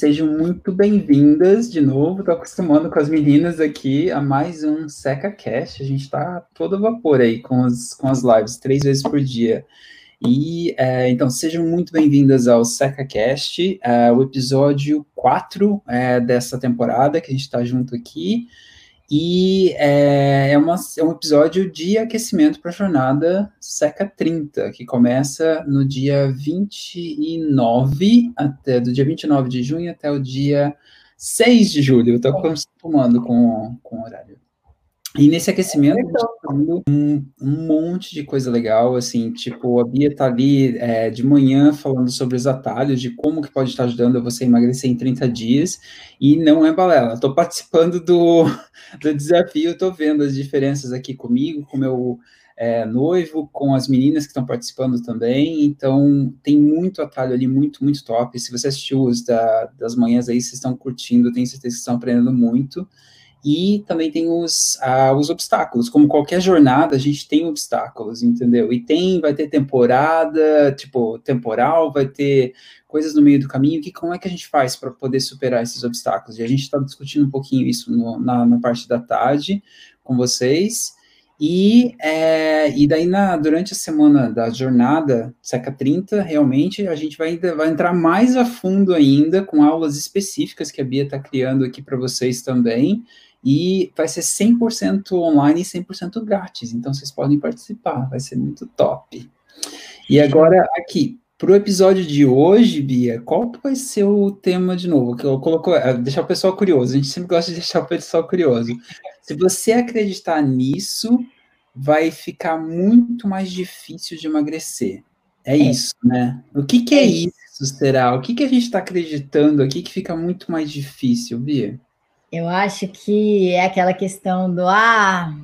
sejam muito bem-vindas de novo. Estou acostumando com as meninas aqui a mais um Seca Cast. A gente está todo vapor aí com as, com as lives, três vezes por dia. E é, então sejam muito bem-vindas ao SecaCast, é, o episódio 4 é, dessa temporada que a gente está junto aqui. E é, é, uma, é um episódio de aquecimento para a jornada Seca 30, que começa no dia 29, até, do dia 29 de junho até o dia 6 de julho. Eu estou acostumando com, com o horário. E nesse aquecimento, um, um monte de coisa legal, assim, tipo, a Bia tá ali é, de manhã falando sobre os atalhos, de como que pode estar ajudando você a emagrecer em 30 dias, e não é balela, tô participando do, do desafio, tô vendo as diferenças aqui comigo, com meu é, noivo, com as meninas que estão participando também, então tem muito atalho ali, muito, muito top, se você assistiu os da, das manhãs aí, vocês estão curtindo, tenho certeza que estão aprendendo muito, e também tem os, ah, os obstáculos. Como qualquer jornada, a gente tem obstáculos, entendeu? E tem, vai ter temporada, tipo, temporal, vai ter coisas no meio do caminho, que como é que a gente faz para poder superar esses obstáculos? E a gente está discutindo um pouquinho isso no, na, na parte da tarde com vocês. E, é, e daí, na, durante a semana da jornada Seca 30, realmente a gente vai, vai entrar mais a fundo ainda com aulas específicas que a Bia está criando aqui para vocês também e vai ser 100% online e 100% grátis, então vocês podem participar, vai ser muito top. E agora, aqui, para o episódio de hoje, Bia, qual vai ser o tema de novo? Que eu coloco, é, deixar o pessoal curioso, a gente sempre gosta de deixar o pessoal curioso. Se você acreditar nisso, vai ficar muito mais difícil de emagrecer. É, é. isso, né? O que, que é, é isso, será? O que, que a gente está acreditando aqui que fica muito mais difícil, Bia? Eu acho que é aquela questão do ah,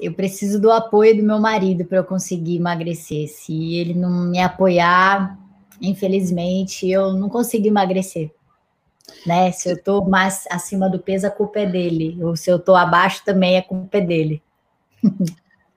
eu preciso do apoio do meu marido para eu conseguir emagrecer. Se ele não me apoiar, infelizmente, eu não consigo emagrecer. Né? Se eu estou mais acima do peso, a culpa é dele. Ou se eu estou abaixo, também a culpa é dele.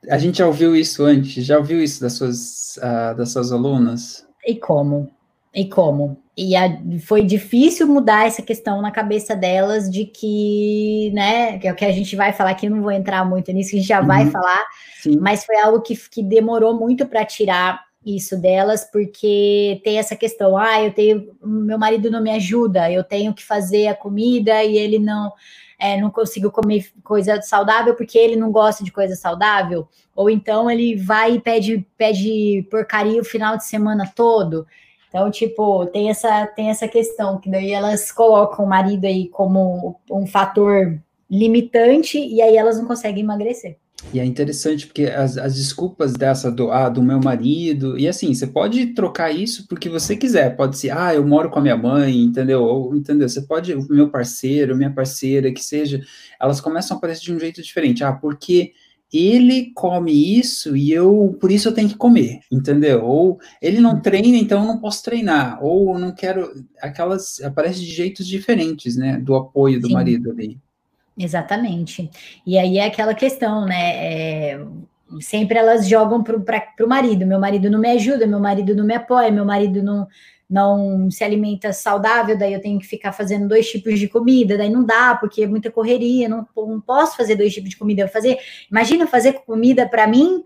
A gente já ouviu isso antes? Já ouviu isso das suas, uh, das suas alunas? E como? E como? E a, foi difícil mudar essa questão na cabeça delas de que, né, que é o que a gente vai falar aqui, não vou entrar muito nisso, a gente já uhum. vai falar, Sim. mas foi algo que, que demorou muito para tirar isso delas, porque tem essa questão, ah, eu tenho, meu marido não me ajuda, eu tenho que fazer a comida e ele não, é, não consigo comer coisa saudável porque ele não gosta de coisa saudável, ou então ele vai e pede, pede porcaria o final de semana todo, então, tipo, tem essa, tem essa questão, que daí elas colocam o marido aí como um fator limitante e aí elas não conseguem emagrecer. E é interessante porque as, as desculpas dessa do, ah, do meu marido, e assim, você pode trocar isso porque você quiser, pode ser, ah, eu moro com a minha mãe, entendeu? Ou, entendeu? Você pode, o meu parceiro, minha parceira, que seja, elas começam a aparecer de um jeito diferente, ah, porque ele come isso e eu, por isso eu tenho que comer, entendeu? Ou ele não treina, então eu não posso treinar, ou eu não quero, aquelas, aparece de jeitos diferentes, né, do apoio do Sim. marido ali. Exatamente. E aí é aquela questão, né, é, sempre elas jogam para o marido, meu marido não me ajuda, meu marido não me apoia, meu marido não, não se alimenta saudável, daí eu tenho que ficar fazendo dois tipos de comida, daí não dá, porque é muita correria, não, não posso fazer dois tipos de comida. Fazer, imagina fazer comida para mim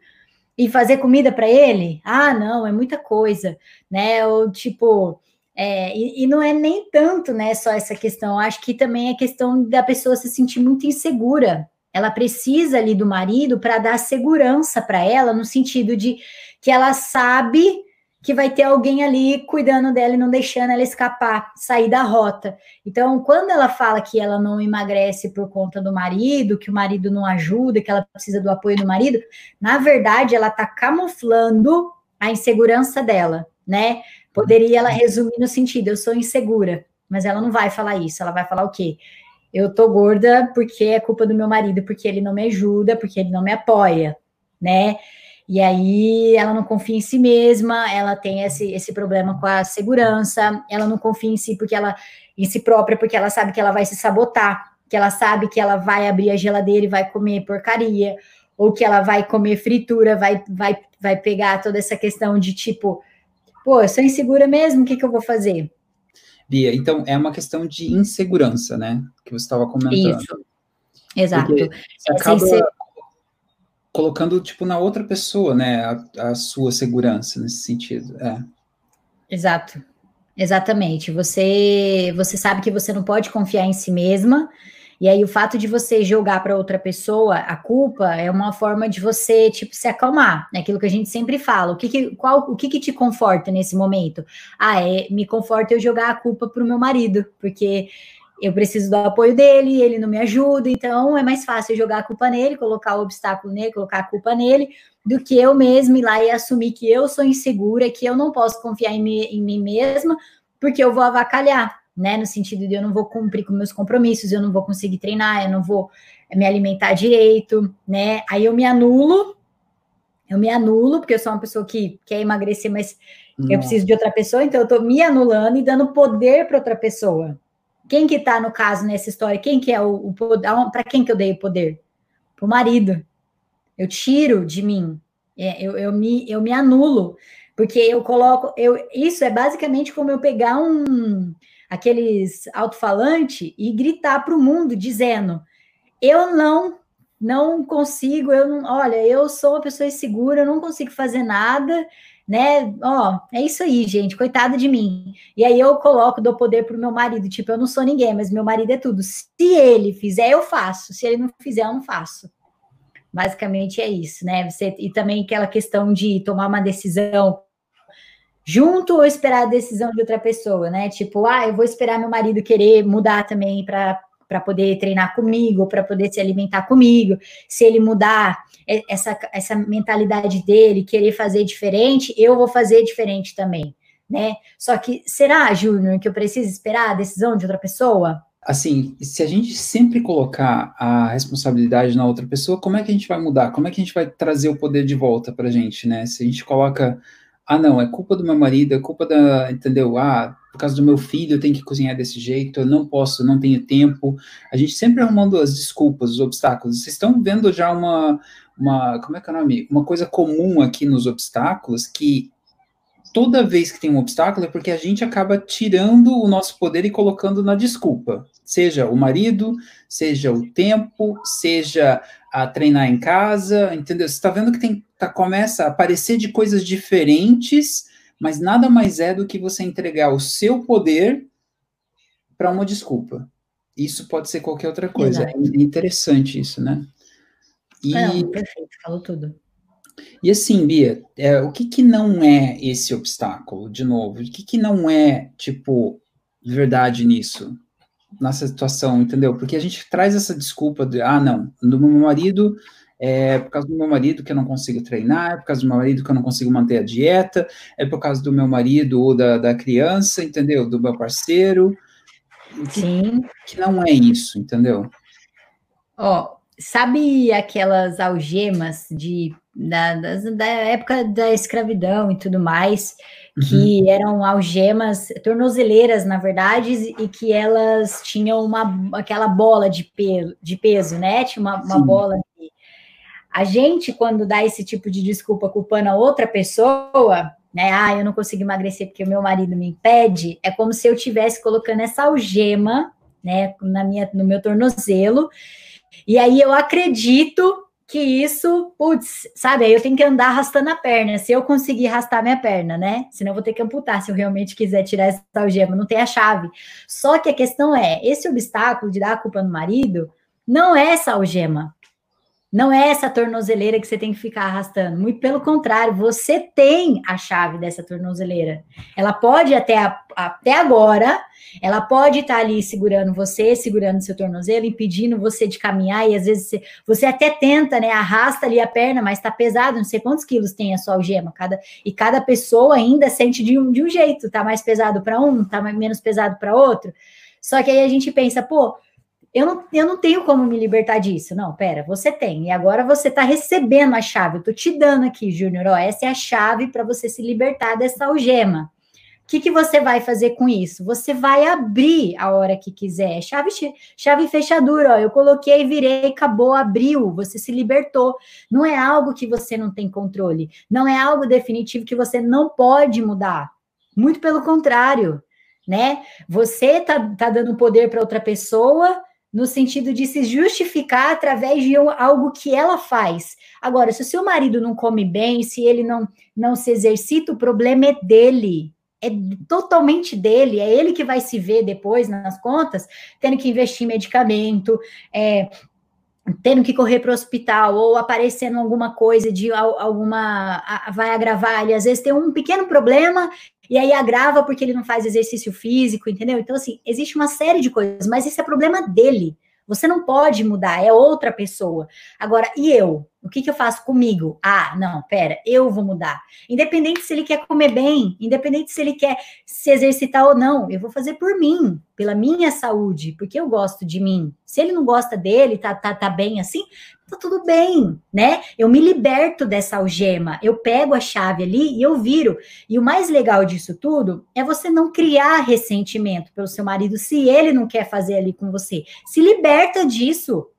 e fazer comida para ele? Ah, não, é muita coisa, né? Ou tipo, é, e, e, não é nem tanto, né, só essa questão. Acho que também é questão da pessoa se sentir muito insegura. Ela precisa ali do marido para dar segurança para ela, no sentido de que ela sabe que vai ter alguém ali cuidando dela e não deixando ela escapar, sair da rota. Então, quando ela fala que ela não emagrece por conta do marido, que o marido não ajuda, que ela precisa do apoio do marido, na verdade, ela está camuflando a insegurança dela, né? Poderia ela resumir no sentido: eu sou insegura, mas ela não vai falar isso, ela vai falar o quê? Eu tô gorda porque é culpa do meu marido, porque ele não me ajuda, porque ele não me apoia, né? E aí ela não confia em si mesma, ela tem esse, esse problema com a segurança, ela não confia em si porque ela em si própria, porque ela sabe que ela vai se sabotar, que ela sabe que ela vai abrir a geladeira e vai comer porcaria, ou que ela vai comer fritura, vai, vai, vai pegar toda essa questão de tipo, pô, eu sou insegura mesmo, o que, que eu vou fazer? Bia, então é uma questão de insegurança, né? Que você estava comentando. Isso. Exato. Porque você acaba colocando, tipo, na outra pessoa, né? A, a sua segurança nesse sentido. É. Exato. Exatamente. Você, você sabe que você não pode confiar em si mesma. E aí o fato de você jogar para outra pessoa a culpa é uma forma de você tipo se acalmar, né? Aquilo que a gente sempre fala. O que, que qual o que, que te conforta nesse momento? Ah, é me conforta eu jogar a culpa para o meu marido, porque eu preciso do apoio dele, ele não me ajuda, então é mais fácil jogar a culpa nele, colocar o obstáculo nele, colocar a culpa nele, do que eu mesma ir lá e assumir que eu sou insegura, que eu não posso confiar em, mim, em mim mesma, porque eu vou avacalhar, né? No sentido de eu não vou cumprir com meus compromissos, eu não vou conseguir treinar, eu não vou me alimentar direito, né? Aí eu me anulo, eu me anulo, porque eu sou uma pessoa que quer emagrecer, mas eu preciso de outra pessoa, então eu tô me anulando e dando poder para outra pessoa. Quem que tá no caso nessa história? Quem que é o, o? Para quem que eu dei o poder? Para o marido. Eu tiro de mim. É, eu, eu, me, eu me anulo. Porque eu coloco. Eu, isso é basicamente como eu pegar um aqueles alto-falante e gritar para o mundo dizendo: eu não não consigo, eu não, olha, eu sou uma pessoa insegura, eu não consigo fazer nada, né? Ó, é isso aí, gente, coitado de mim. E aí eu coloco, dou poder pro meu marido, tipo, eu não sou ninguém, mas meu marido é tudo. Se ele fizer, eu faço. Se ele não fizer, eu não faço. Basicamente é isso, né? Você, e também aquela questão de tomar uma decisão junto ou esperar a decisão de outra pessoa, né? Tipo, ah, eu vou esperar meu marido querer mudar também para para poder treinar comigo, para poder se alimentar comigo. Se ele mudar essa, essa mentalidade dele, querer fazer diferente, eu vou fazer diferente também, né? Só que será, Júnior, que eu preciso esperar a decisão de outra pessoa? Assim, se a gente sempre colocar a responsabilidade na outra pessoa, como é que a gente vai mudar? Como é que a gente vai trazer o poder de volta para a gente, né? Se a gente coloca, ah, não, é culpa do meu marido, é culpa da, entendeu? Ah, por causa do meu filho, eu tenho que cozinhar desse jeito, eu não posso, não tenho tempo. A gente sempre arrumando as desculpas, os obstáculos. Vocês estão vendo já uma, uma, como é que é o nome? Uma coisa comum aqui nos obstáculos, que toda vez que tem um obstáculo é porque a gente acaba tirando o nosso poder e colocando na desculpa. Seja o marido, seja o tempo, seja a treinar em casa, entendeu? Você está vendo que tem, tá, começa a aparecer de coisas diferentes mas nada mais é do que você entregar o seu poder para uma desculpa. Isso pode ser qualquer outra coisa. Exato. É interessante isso, né? E, não, perfeito, falou tudo. E assim, Bia, é, o que, que não é esse obstáculo, de novo? O que, que não é, tipo, verdade nisso? Nessa situação, entendeu? Porque a gente traz essa desculpa de, ah, não, do meu marido é por causa do meu marido que eu não consigo treinar, é por causa do meu marido que eu não consigo manter a dieta, é por causa do meu marido ou da, da criança, entendeu? Do meu parceiro. Sim. Que não é isso, entendeu? Ó, sabe aquelas algemas de, da, da época da escravidão e tudo mais, que uhum. eram algemas, tornozeleiras, na verdade, e que elas tinham uma, aquela bola de, peso, de peso, né? Tinha uma, uma bola a gente, quando dá esse tipo de desculpa culpando a outra pessoa, né? Ah, eu não consigo emagrecer porque o meu marido me impede, é como se eu estivesse colocando essa algema, né, na minha, no meu tornozelo, e aí eu acredito que isso, putz, sabe, aí eu tenho que andar arrastando a perna, se eu conseguir arrastar minha perna, né? Senão eu vou ter que amputar se eu realmente quiser tirar essa algema, não tem a chave. Só que a questão é, esse obstáculo de dar a culpa no marido não é essa algema. Não é essa tornozeleira que você tem que ficar arrastando. Muito pelo contrário, você tem a chave dessa tornozeleira. Ela pode até, até agora, ela pode estar ali segurando você, segurando seu tornozelo, impedindo você de caminhar, e às vezes você, você até tenta, né? Arrasta ali a perna, mas está pesado, não sei quantos quilos tem a sua algema. Cada, e cada pessoa ainda sente de um, de um jeito. Tá mais pesado para um, tá menos pesado para outro. Só que aí a gente pensa, pô, eu não, eu não tenho como me libertar disso. Não, pera, você tem. E agora você está recebendo a chave. Eu estou te dando aqui, Júnior. Essa é a chave para você se libertar dessa algema. O que, que você vai fazer com isso? Você vai abrir a hora que quiser. Chave, chave fechadura, ó. Eu coloquei, virei, acabou, abriu. Você se libertou. Não é algo que você não tem controle. Não é algo definitivo que você não pode mudar. Muito pelo contrário né? Você tá, tá dando poder para outra pessoa no sentido de se justificar através de algo que ela faz. Agora, se o seu marido não come bem, se ele não, não se exercita, o problema é dele. É totalmente dele, é ele que vai se ver depois nas contas, tendo que investir em medicamento, é, tendo que correr para o hospital ou aparecendo alguma coisa de alguma vai agravar, ele às vezes tem um pequeno problema e aí agrava porque ele não faz exercício físico, entendeu? Então assim, existe uma série de coisas, mas esse é problema dele. Você não pode mudar, é outra pessoa. Agora, e eu? O que, que eu faço comigo? Ah, não, pera, eu vou mudar. Independente se ele quer comer bem, independente se ele quer se exercitar ou não, eu vou fazer por mim, pela minha saúde, porque eu gosto de mim. Se ele não gosta dele, tá, tá, tá bem assim, tá tudo bem, né? Eu me liberto dessa algema, eu pego a chave ali e eu viro. E o mais legal disso tudo é você não criar ressentimento pelo seu marido se ele não quer fazer ali com você. Se liberta disso.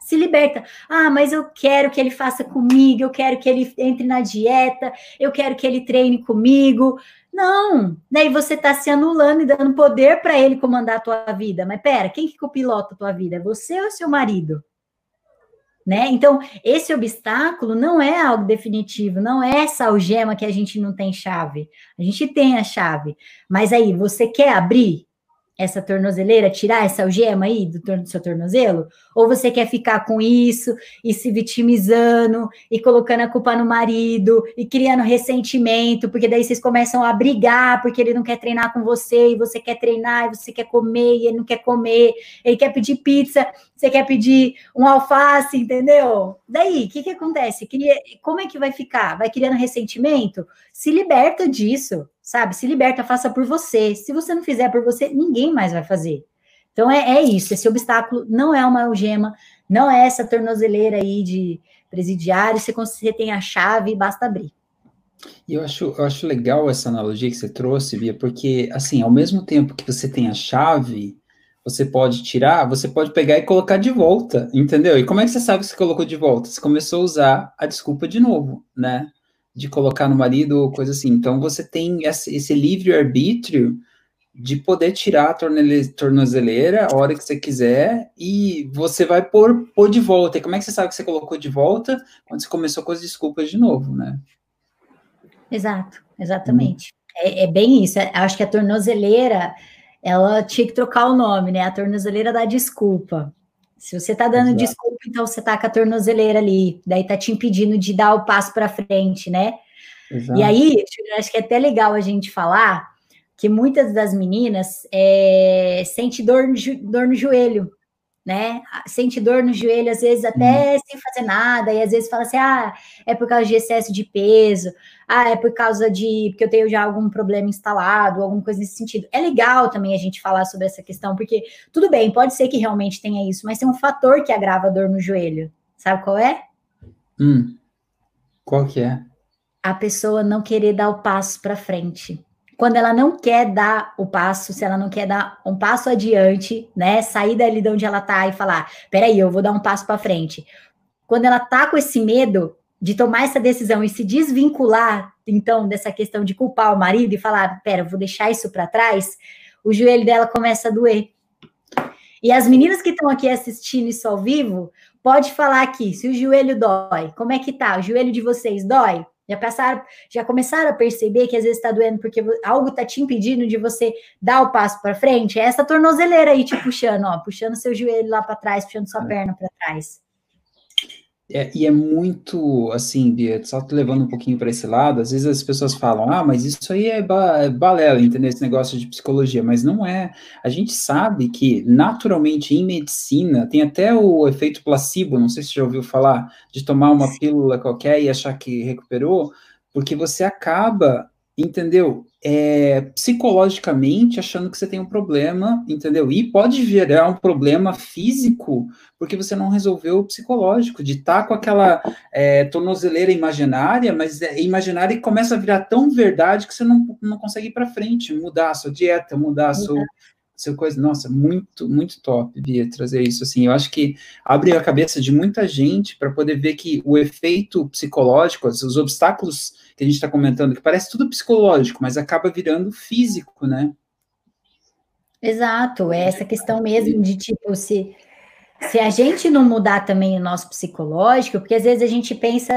Se liberta. Ah, mas eu quero que ele faça comigo, eu quero que ele entre na dieta, eu quero que ele treine comigo. Não, daí você está se anulando e dando poder para ele comandar a tua vida. Mas pera, quem que copilota a tua vida? Você ou seu marido? Né? Então, esse obstáculo não é algo definitivo, não é essa algema que a gente não tem chave. A gente tem a chave, mas aí você quer abrir? Essa tornozeleira, tirar essa algema aí do, do, seu tornozelo? Ou você quer ficar com isso e se vitimizando e colocando a culpa no marido e criando ressentimento, porque daí vocês começam a brigar porque ele não quer treinar com você e você quer treinar e você quer comer e ele não quer comer, ele quer pedir pizza, você quer pedir um alface, entendeu? Daí, o que, que acontece? Como é que vai ficar? Vai criando ressentimento? Se liberta disso sabe? Se liberta, faça por você. Se você não fizer por você, ninguém mais vai fazer. Então é, é isso. Esse obstáculo não é uma algema, não é essa tornozeleira aí de presidiário. Você, você tem a chave, basta abrir. E eu acho, eu acho legal essa analogia que você trouxe, Bia, porque, assim, ao mesmo tempo que você tem a chave, você pode tirar, você pode pegar e colocar de volta, entendeu? E como é que você sabe que você colocou de volta? Você começou a usar a desculpa de novo, né? De colocar no marido ou coisa assim. Então você tem esse, livre-arbítrio de poder tirar a tornozeleira a hora que você quiser e você vai pôr, pôr de volta. E como é que você sabe que você colocou de volta quando você começou com as desculpas de novo, né? Exato, exatamente. Hum. É, é, bem isso. É, acho que a tornozeleira, ela tinha que trocar o nome, né? A tornozeleira da desculpa. Se você tá dando Exato. desculpa, então você tá com a tornozeleira ali, daí tá te impedindo de dar o passo para frente, né? Exato. E aí, acho que é até legal a gente falar que muitas das meninas é, sente dor no, dor no joelho, né? Sente dor no joelho, às vezes até uhum. sem fazer nada, e às vezes fala assim: ah, é por causa de excesso de peso, ah, é por causa de porque eu tenho já algum problema instalado, alguma coisa nesse sentido. É legal também a gente falar sobre essa questão, porque tudo bem, pode ser que realmente tenha isso, mas tem um fator que agrava a dor no joelho. Sabe qual é? Hum, qual que é? A pessoa não querer dar o passo para frente quando ela não quer dar o passo, se ela não quer dar um passo adiante, né, sair dali de onde ela tá e falar, peraí, eu vou dar um passo para frente. Quando ela tá com esse medo de tomar essa decisão e se desvincular, então, dessa questão de culpar o marido e falar, pera, vou deixar isso para trás, o joelho dela começa a doer. E as meninas que estão aqui assistindo isso ao vivo, pode falar aqui, se o joelho dói, como é que tá? O joelho de vocês dói? Já passaram, já começaram a perceber que às vezes está doendo porque algo está te impedindo de você dar o passo para frente? É essa tornozeleira aí te puxando, ó, puxando seu joelho lá para trás, puxando sua é. perna para trás. É, e é muito assim, Bia, só te levando um pouquinho para esse lado, às vezes as pessoas falam, ah, mas isso aí é, ba é balela, entendeu? Esse negócio de psicologia, mas não é. A gente sabe que naturalmente em medicina tem até o efeito placebo, não sei se você já ouviu falar, de tomar uma pílula qualquer e achar que recuperou, porque você acaba entendeu? É, psicologicamente achando que você tem um problema, entendeu? E pode virar um problema físico porque você não resolveu o psicológico, de estar tá com aquela é, tornozeleira imaginária, mas é imaginária e começa a virar tão verdade que você não, não consegue ir para frente, mudar a sua dieta, mudar a sua, seu coisa, nossa, muito, muito top, Bia, trazer isso, assim, eu acho que abre a cabeça de muita gente para poder ver que o efeito psicológico, os obstáculos que a gente está comentando, que parece tudo psicológico, mas acaba virando físico, né? Exato, é essa questão mesmo de tipo, se, se a gente não mudar também o nosso psicológico, porque às vezes a gente pensa,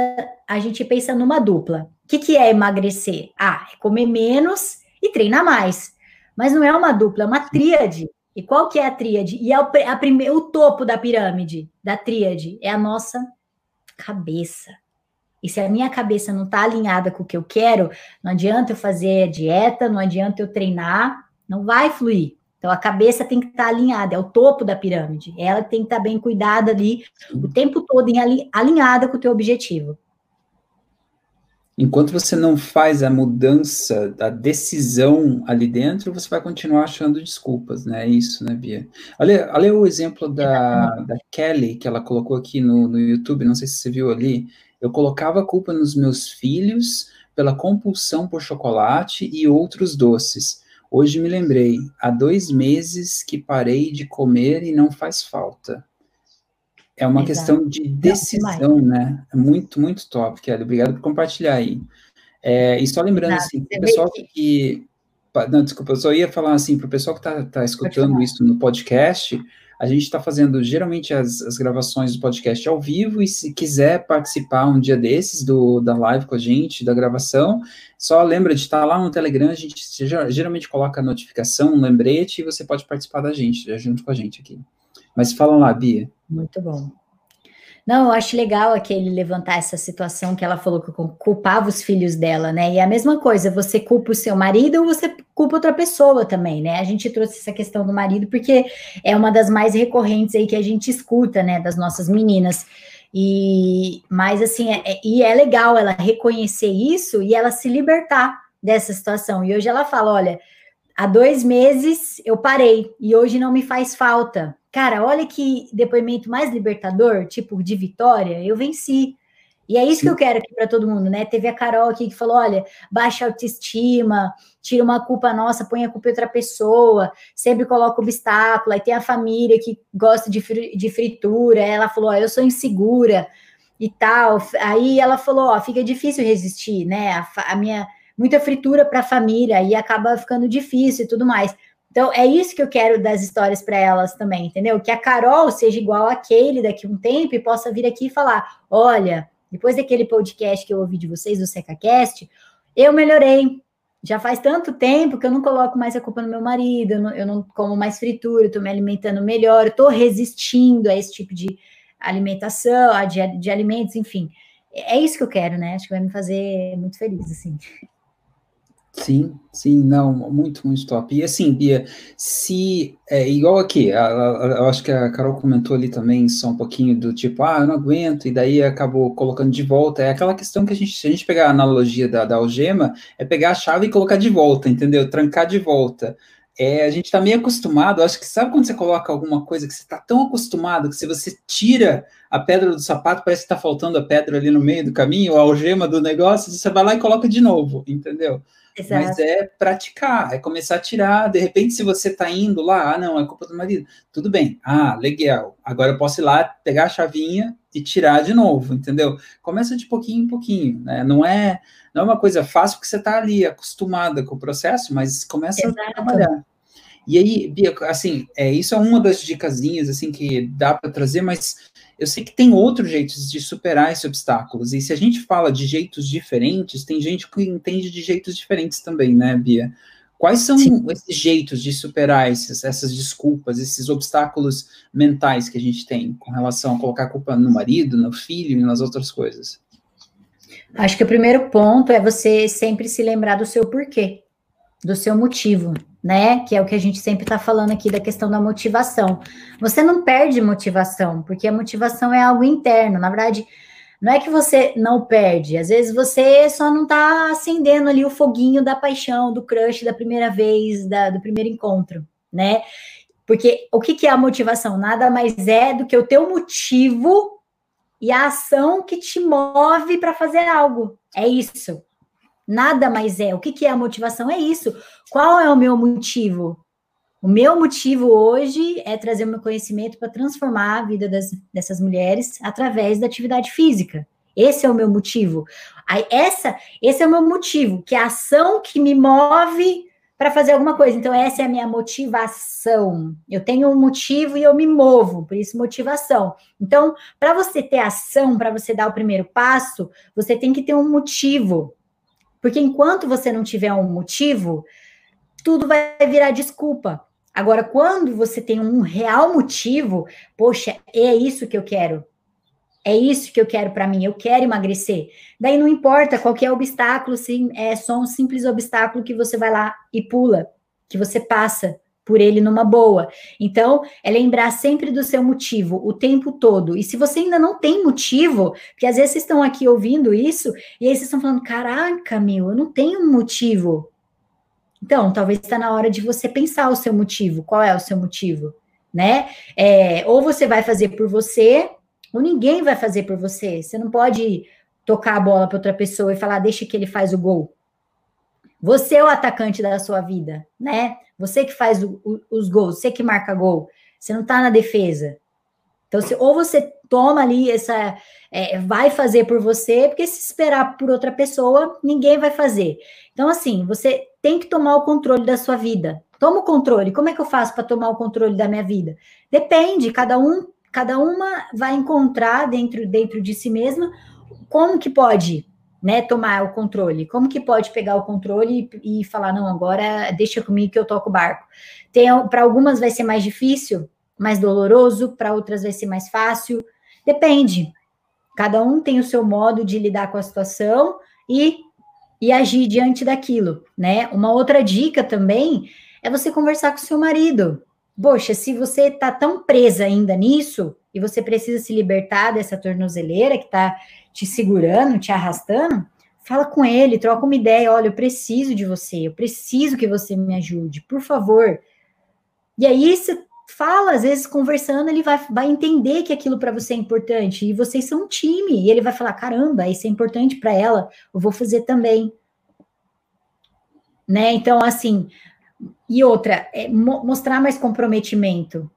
a gente pensa numa dupla. O que, que é emagrecer? Ah, é comer menos e treinar mais. Mas não é uma dupla, é uma tríade. E qual que é a tríade? E é o, a prime, o topo da pirâmide, da tríade, é a nossa cabeça. E se a minha cabeça não está alinhada com o que eu quero, não adianta eu fazer dieta, não adianta eu treinar, não vai fluir. Então a cabeça tem que estar tá alinhada, é o topo da pirâmide. Ela tem que estar tá bem cuidada ali o tempo todo, em, alinhada com o teu objetivo. Enquanto você não faz a mudança da decisão ali dentro, você vai continuar achando desculpas, né? É isso, né, Bia? Olha, olha o exemplo da, da Kelly, que ela colocou aqui no, no YouTube, não sei se você viu ali. Eu colocava a culpa nos meus filhos pela compulsão por chocolate e outros doces. Hoje me lembrei, há dois meses que parei de comer e não faz falta. É uma Exato. questão de decisão, não, né? É muito, muito top, Kelly. Obrigado por compartilhar aí. É, e só lembrando, Exato. assim, o pessoal que... Não, desculpa, eu só ia falar assim, para o pessoal que está tá escutando isso no podcast, a gente está fazendo geralmente as, as, gravações do podcast ao vivo, e se quiser participar um dia desses do, da live com a gente, da gravação, só lembra de estar lá no Telegram, a gente geralmente coloca a notificação, um lembrete, e você pode participar da gente, junto com a gente aqui. Mas fala lá, Bia. Muito bom. Não, eu acho legal aquele levantar essa situação que ela falou que culpava os filhos dela, né? E a mesma coisa, você culpa o seu marido ou você culpa outra pessoa também, né? A gente trouxe essa questão do marido porque é uma das mais recorrentes aí que a gente escuta, né, das nossas meninas. E mas assim, é, é, e é legal ela reconhecer isso e ela se libertar dessa situação. E hoje ela fala, olha, há dois meses eu parei e hoje não me faz falta. Cara, olha que depoimento mais libertador, tipo de vitória, eu venci. E é isso Sim. que eu quero aqui para todo mundo, né? Teve a Carol aqui que falou: olha, baixa autoestima, tira uma culpa nossa, põe a culpa em outra pessoa, sempre coloca obstáculo. Aí tem a família que gosta de, de fritura, ela falou: ó, eu sou insegura e tal. Aí ela falou: ó, fica difícil resistir, né? A, a minha muita fritura para a família e acaba ficando difícil e tudo mais. Então, é isso que eu quero das histórias para elas também, entendeu? Que a Carol seja igual Kelly daqui a um tempo e possa vir aqui e falar: olha, depois daquele podcast que eu ouvi de vocês, do SecaCast, eu melhorei. Já faz tanto tempo que eu não coloco mais a culpa no meu marido, eu não, eu não como mais fritura, estou me alimentando melhor, estou resistindo a esse tipo de alimentação, de, de alimentos, enfim. É isso que eu quero, né? Acho que vai me fazer muito feliz, assim. Sim, sim, não, muito, muito top. E assim, Bia, se é igual aqui, eu acho que a Carol comentou ali também só um pouquinho do tipo, ah, eu não aguento, e daí acabou colocando de volta. É aquela questão que a gente, se a gente pegar a analogia da, da algema, é pegar a chave e colocar de volta, entendeu? Trancar de volta. É, a gente está meio acostumado, acho que sabe quando você coloca alguma coisa que você está tão acostumado que se você tira a pedra do sapato, parece que está faltando a pedra ali no meio do caminho, a algema do negócio, você vai lá e coloca de novo, entendeu? Exato. Mas é praticar, é começar a tirar. De repente, se você está indo lá, ah, não, é culpa do marido. Tudo bem. Ah, legal. Agora eu posso ir lá, pegar a chavinha e tirar de novo, entendeu? Começa de pouquinho em pouquinho, né? Não é, não é uma coisa fácil porque você está ali acostumada com o processo, mas começa Exato. a trabalhar. E aí, Bia, assim, é, isso é uma das dicasinhas, assim, que dá para trazer, mas eu sei que tem outros jeitos de superar esses obstáculos. E se a gente fala de jeitos diferentes, tem gente que entende de jeitos diferentes também, né, Bia? Quais são Sim. esses jeitos de superar esses, essas desculpas, esses obstáculos mentais que a gente tem com relação a colocar a culpa no marido, no filho e nas outras coisas? Acho que o primeiro ponto é você sempre se lembrar do seu porquê, do seu motivo né? Que é o que a gente sempre está falando aqui da questão da motivação. Você não perde motivação, porque a motivação é algo interno. Na verdade, não é que você não perde, às vezes você só não está acendendo ali o foguinho da paixão, do crush da primeira vez, da, do primeiro encontro, né? Porque o que, que é a motivação? Nada mais é do que o teu motivo e a ação que te move para fazer algo. É isso. Nada mais é. O que, que é a motivação? É isso. Qual é o meu motivo? O meu motivo hoje é trazer o meu conhecimento para transformar a vida das, dessas mulheres através da atividade física. Esse é o meu motivo. Essa, esse é o meu motivo, que é a ação que me move para fazer alguma coisa. Então, essa é a minha motivação. Eu tenho um motivo e eu me movo, por isso, motivação. Então, para você ter ação, para você dar o primeiro passo, você tem que ter um motivo. Porque enquanto você não tiver um motivo, tudo vai virar desculpa. Agora, quando você tem um real motivo, poxa, é isso que eu quero. É isso que eu quero para mim, eu quero emagrecer. Daí não importa qualquer obstáculo, sim, é só um simples obstáculo que você vai lá e pula, que você passa por ele numa boa. Então, é lembrar sempre do seu motivo o tempo todo. E se você ainda não tem motivo, porque às vezes vocês estão aqui ouvindo isso e aí vocês estão falando: "Caraca, meu, eu não tenho um motivo". Então, talvez está na hora de você pensar o seu motivo. Qual é o seu motivo, né? É, ou você vai fazer por você, ou ninguém vai fazer por você. Você não pode tocar a bola para outra pessoa e falar, deixa que ele faz o gol. Você é o atacante da sua vida, né? Você que faz o, o, os gols, você que marca gol. Você não está na defesa. Então, se, ou você toma ali essa. É, vai fazer por você, porque se esperar por outra pessoa, ninguém vai fazer. Então, assim, você tem que tomar o controle da sua vida. Toma o controle. Como é que eu faço para tomar o controle da minha vida? Depende, cada um cada uma vai encontrar dentro, dentro de si mesma como que pode né, tomar o controle, como que pode pegar o controle e, e falar, não, agora deixa comigo que eu toco o barco. Para algumas vai ser mais difícil, mais doloroso, para outras vai ser mais fácil, depende. Cada um tem o seu modo de lidar com a situação e, e agir diante daquilo, né? Uma outra dica também é você conversar com seu marido. Poxa, se você está tão presa ainda nisso e você precisa se libertar dessa tornozeleira que está te segurando, te arrastando, fala com ele, troca uma ideia. Olha, eu preciso de você, eu preciso que você me ajude, por favor. E aí você fala, às vezes conversando, ele vai, vai entender que aquilo para você é importante e vocês são um time. E ele vai falar: caramba, isso é importante para ela, eu vou fazer também. Né? Então, assim, e outra, é mo mostrar mais comprometimento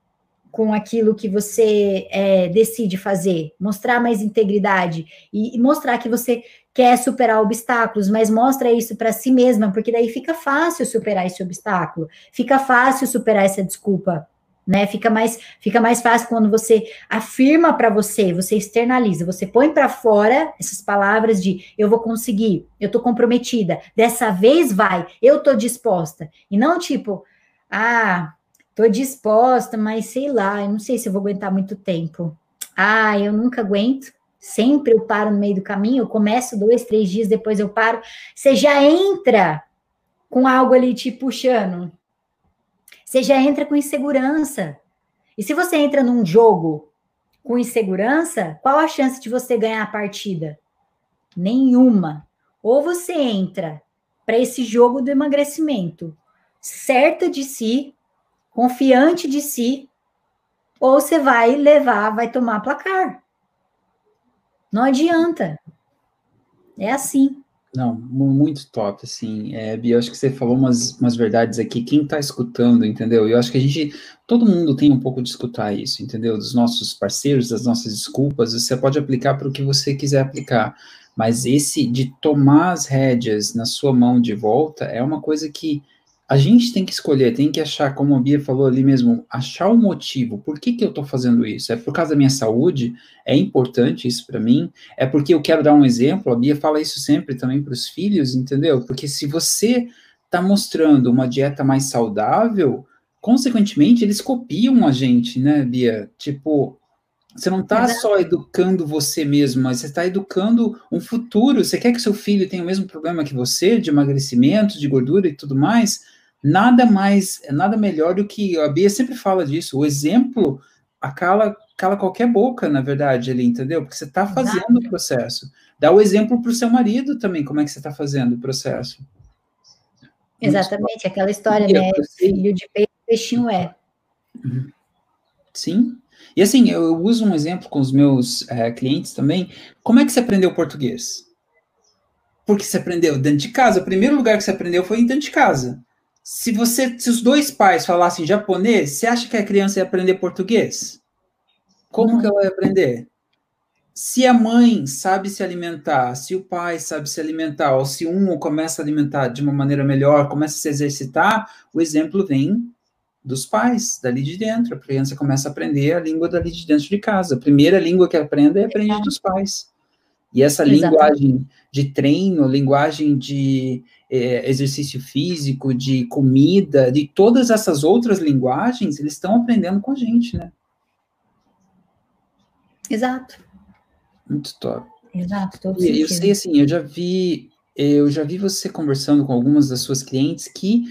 com aquilo que você é, decide fazer, mostrar mais integridade e, e, mostrar que você quer superar obstáculos, mas mostra isso para si mesma, porque daí fica fácil superar esse obstáculo, fica fácil superar essa desculpa né? Fica mais, fica mais fácil quando você afirma para você, você externaliza, você põe para fora essas palavras de eu vou conseguir, eu tô comprometida, dessa vez vai, eu tô disposta. E não tipo, ah, tô disposta, mas sei lá, eu não sei se eu vou aguentar muito tempo. Ah, eu nunca aguento. Sempre eu paro no meio do caminho, eu começo dois, três dias, depois eu paro. Você já entra com algo ali te puxando. Você já entra com insegurança. E se você entra num jogo com insegurança, qual a chance de você ganhar a partida? Nenhuma. Ou você entra para esse jogo do emagrecimento certa de si, confiante de si, ou você vai levar, vai tomar placar. Não adianta. É assim. Não, muito top, assim, é, Bia, acho que você falou umas, umas verdades aqui, quem tá escutando, entendeu? Eu acho que a gente, todo mundo tem um pouco de escutar isso, entendeu? Dos nossos parceiros, das nossas desculpas, você pode aplicar para o que você quiser aplicar, mas esse de tomar as rédeas na sua mão de volta é uma coisa que a gente tem que escolher, tem que achar, como a Bia falou ali mesmo, achar o motivo. Por que, que eu estou fazendo isso? É por causa da minha saúde? É importante isso para mim? É porque eu quero dar um exemplo? A Bia fala isso sempre também para os filhos, entendeu? Porque se você está mostrando uma dieta mais saudável, consequentemente eles copiam a gente, né, Bia? Tipo, você não está só educando você mesmo, mas você está educando um futuro. Você quer que seu filho tenha o mesmo problema que você, de emagrecimento, de gordura e tudo mais? Nada mais, nada melhor do que a Bia sempre fala disso. O exemplo acala, cala qualquer boca, na verdade, ali, entendeu? Porque você está fazendo o processo. Dá o exemplo para o seu marido também, como é que você está fazendo o processo. Exatamente, aquela história, né? Filho de peixe, peixinho é. Uhum. Sim. E assim, eu uso um exemplo com os meus é, clientes também. Como é que você aprendeu português? Porque você aprendeu dentro de casa. O primeiro lugar que você aprendeu foi dentro de casa se você, se os dois pais falassem japonês, você acha que a criança ia aprender português? Como Não. que ela ia aprender? se a mãe sabe se alimentar, se o pai sabe se alimentar, ou se um começa a alimentar de uma maneira melhor, começa a se exercitar, o exemplo vem dos pais, dali de dentro. A criança começa a aprender a língua dali de dentro de casa. A primeira língua que aprende é aprende dos pais. E essa Exatamente. linguagem de treino, linguagem de é, exercício físico, de comida, de todas essas outras linguagens, eles estão aprendendo com a gente, né? Exato. Muito top. Exato, todo e, Eu sei assim, eu já vi, eu já vi você conversando com algumas das suas clientes que,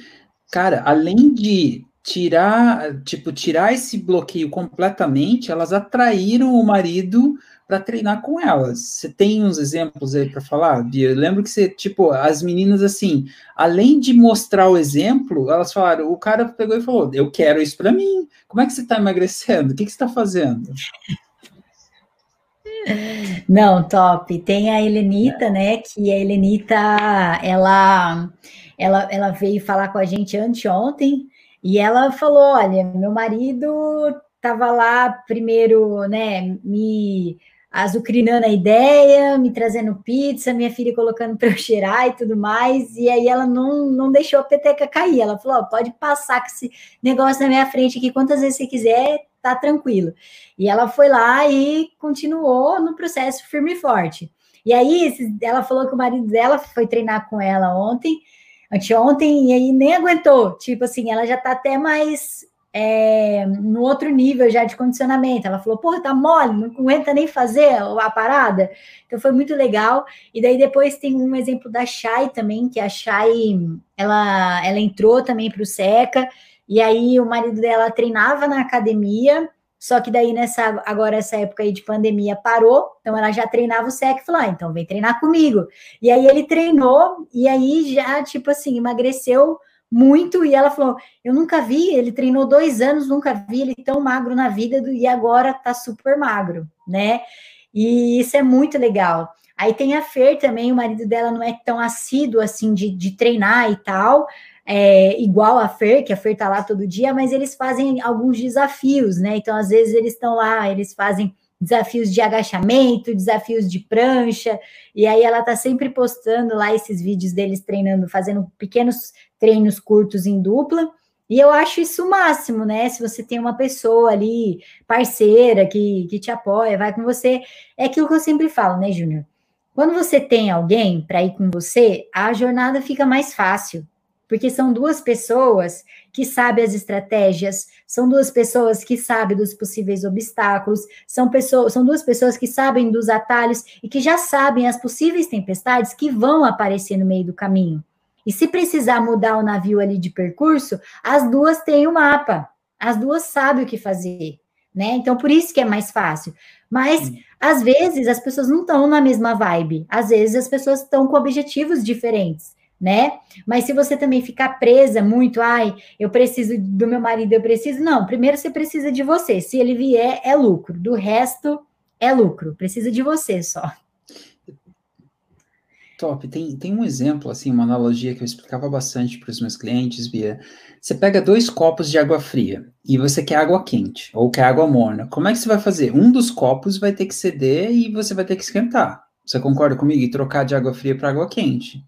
cara, além de tirar, tipo, tirar esse bloqueio completamente, elas atraíram o marido para treinar com elas. Você tem uns exemplos aí para falar, Bia? Eu lembro que você, tipo, as meninas assim, além de mostrar o exemplo, elas falaram, o cara pegou e falou: "Eu quero isso para mim. Como é que você está emagrecendo? O que, que você está fazendo?" Não, top. Tem a Helenita, né? Que a Helenita, ela, ela, ela veio falar com a gente anteontem e ela falou: olha, meu marido estava lá primeiro, né? Me azucrinando a ideia, me trazendo pizza, minha filha colocando para eu cheirar e tudo mais, e aí ela não, não deixou a peteca cair. Ela falou: oh, pode passar com esse negócio na minha frente aqui quantas vezes você quiser, tá tranquilo. E ela foi lá e continuou no processo firme e forte. E aí, ela falou que o marido dela foi treinar com ela ontem, anteontem, e aí nem aguentou. Tipo assim, ela já tá até mais é, no outro nível já de condicionamento. Ela falou, porra, tá mole, não aguenta nem fazer a parada. Então foi muito legal. E daí depois tem um exemplo da Shai também, que a Shai, ela, ela entrou também para o SECA, e aí o marido dela treinava na academia, só que daí nessa agora essa época aí de pandemia parou, então ela já treinava o SEC e falou: ah, então vem treinar comigo. E aí ele treinou e aí já tipo assim, emagreceu muito e ela falou: "Eu nunca vi, ele treinou dois anos, nunca vi ele tão magro na vida e agora tá super magro, né?" E isso é muito legal. Aí tem a Fer também, o marido dela não é tão assíduo assim de, de treinar e tal, é, igual a Fer, que a Fer tá lá todo dia, mas eles fazem alguns desafios, né? Então, às vezes, eles estão lá, eles fazem desafios de agachamento, desafios de prancha, e aí ela tá sempre postando lá esses vídeos deles treinando, fazendo pequenos treinos curtos em dupla. E eu acho isso o máximo, né? Se você tem uma pessoa ali, parceira, que, que te apoia, vai com você. É aquilo que eu sempre falo, né, Júnior? Quando você tem alguém para ir com você, a jornada fica mais fácil porque são duas pessoas que sabem as estratégias, são duas pessoas que sabem dos possíveis obstáculos, são, pessoas, são duas pessoas que sabem dos atalhos e que já sabem as possíveis tempestades que vão aparecer no meio do caminho. E se precisar mudar o navio ali de percurso, as duas têm o um mapa, as duas sabem o que fazer, né? Então, por isso que é mais fácil. Mas, às vezes, as pessoas não estão na mesma vibe, às vezes as pessoas estão com objetivos diferentes né? Mas se você também ficar presa muito, ai, eu preciso do meu marido, eu preciso. Não, primeiro você precisa de você. Se ele vier, é lucro. Do resto, é lucro. Precisa de você só. Top. Tem, tem um exemplo, assim, uma analogia que eu explicava bastante para os meus clientes, Bia. Você pega dois copos de água fria e você quer água quente ou quer água morna. Como é que você vai fazer? Um dos copos vai ter que ceder e você vai ter que esquentar. Você concorda comigo? E trocar de água fria para água quente.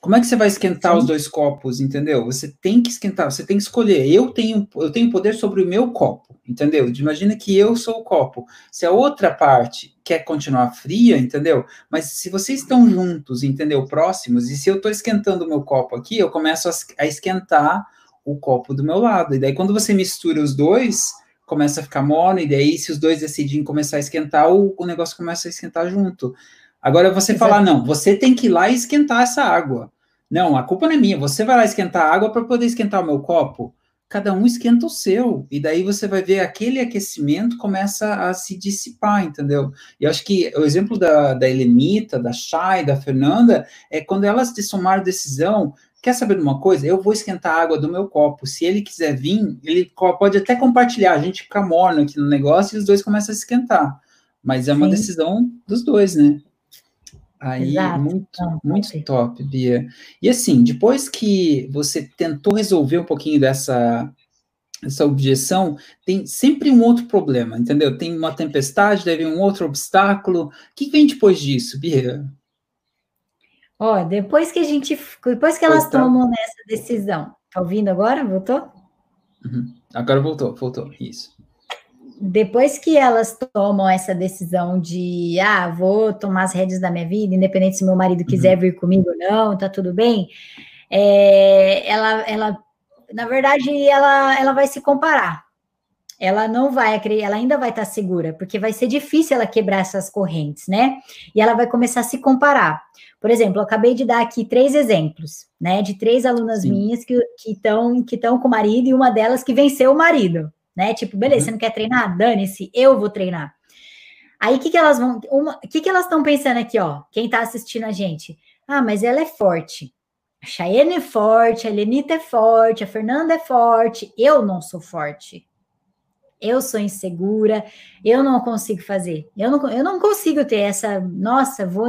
Como é que você vai esquentar Sim. os dois copos, entendeu? Você tem que esquentar, você tem que escolher. Eu tenho, eu tenho poder sobre o meu copo, entendeu? Imagina que eu sou o copo. Se a outra parte quer continuar fria, entendeu? Mas se vocês estão juntos, entendeu? Próximos, e se eu estou esquentando o meu copo aqui, eu começo a, a esquentar o copo do meu lado. E daí, quando você mistura os dois, começa a ficar morno, e daí, se os dois decidirem começar a esquentar, o, o negócio começa a esquentar junto. Agora você Exato. falar, não, você tem que ir lá e esquentar essa água. Não, a culpa não é minha. Você vai lá esquentar a água para poder esquentar o meu copo. Cada um esquenta o seu. E daí você vai ver aquele aquecimento começa a se dissipar, entendeu? E eu acho que o exemplo da, da Helenita, da Chay, da Fernanda, é quando elas somar decisão. Quer saber de uma coisa? Eu vou esquentar a água do meu copo. Se ele quiser vir, ele pode até compartilhar. A gente fica morno aqui no negócio e os dois começam a esquentar. Mas é uma Sim. decisão dos dois, né? Aí, Exato. muito, muito top, Bia. E assim, depois que você tentou resolver um pouquinho dessa, essa objeção, tem sempre um outro problema, entendeu? Tem uma tempestade, deve um outro obstáculo. O que vem depois disso, Bia? Ó, depois que a gente, depois que elas tomam essa decisão, tá ouvindo agora? Voltou? Uhum. Agora voltou, voltou, isso. Depois que elas tomam essa decisão de, ah, vou tomar as rédeas da minha vida, independente se meu marido quiser uhum. vir comigo ou não, tá tudo bem, é, ela, ela, na verdade, ela, ela vai se comparar. Ela não vai, ela ainda vai estar segura, porque vai ser difícil ela quebrar essas correntes, né? E ela vai começar a se comparar. Por exemplo, eu acabei de dar aqui três exemplos, né, de três alunas Sim. minhas que estão que estão com o marido e uma delas que venceu o marido, né? Tipo, beleza, uhum. você não quer treinar? Dane-se, eu vou treinar. Aí o que, que elas vão. O que, que elas estão pensando aqui, ó? Quem está assistindo a gente? Ah, mas ela é forte. A Chayenne é forte, a Lenita é forte, a Fernanda é forte, eu não sou forte eu sou insegura, eu não consigo fazer. Eu não, eu não consigo ter essa, nossa, vou,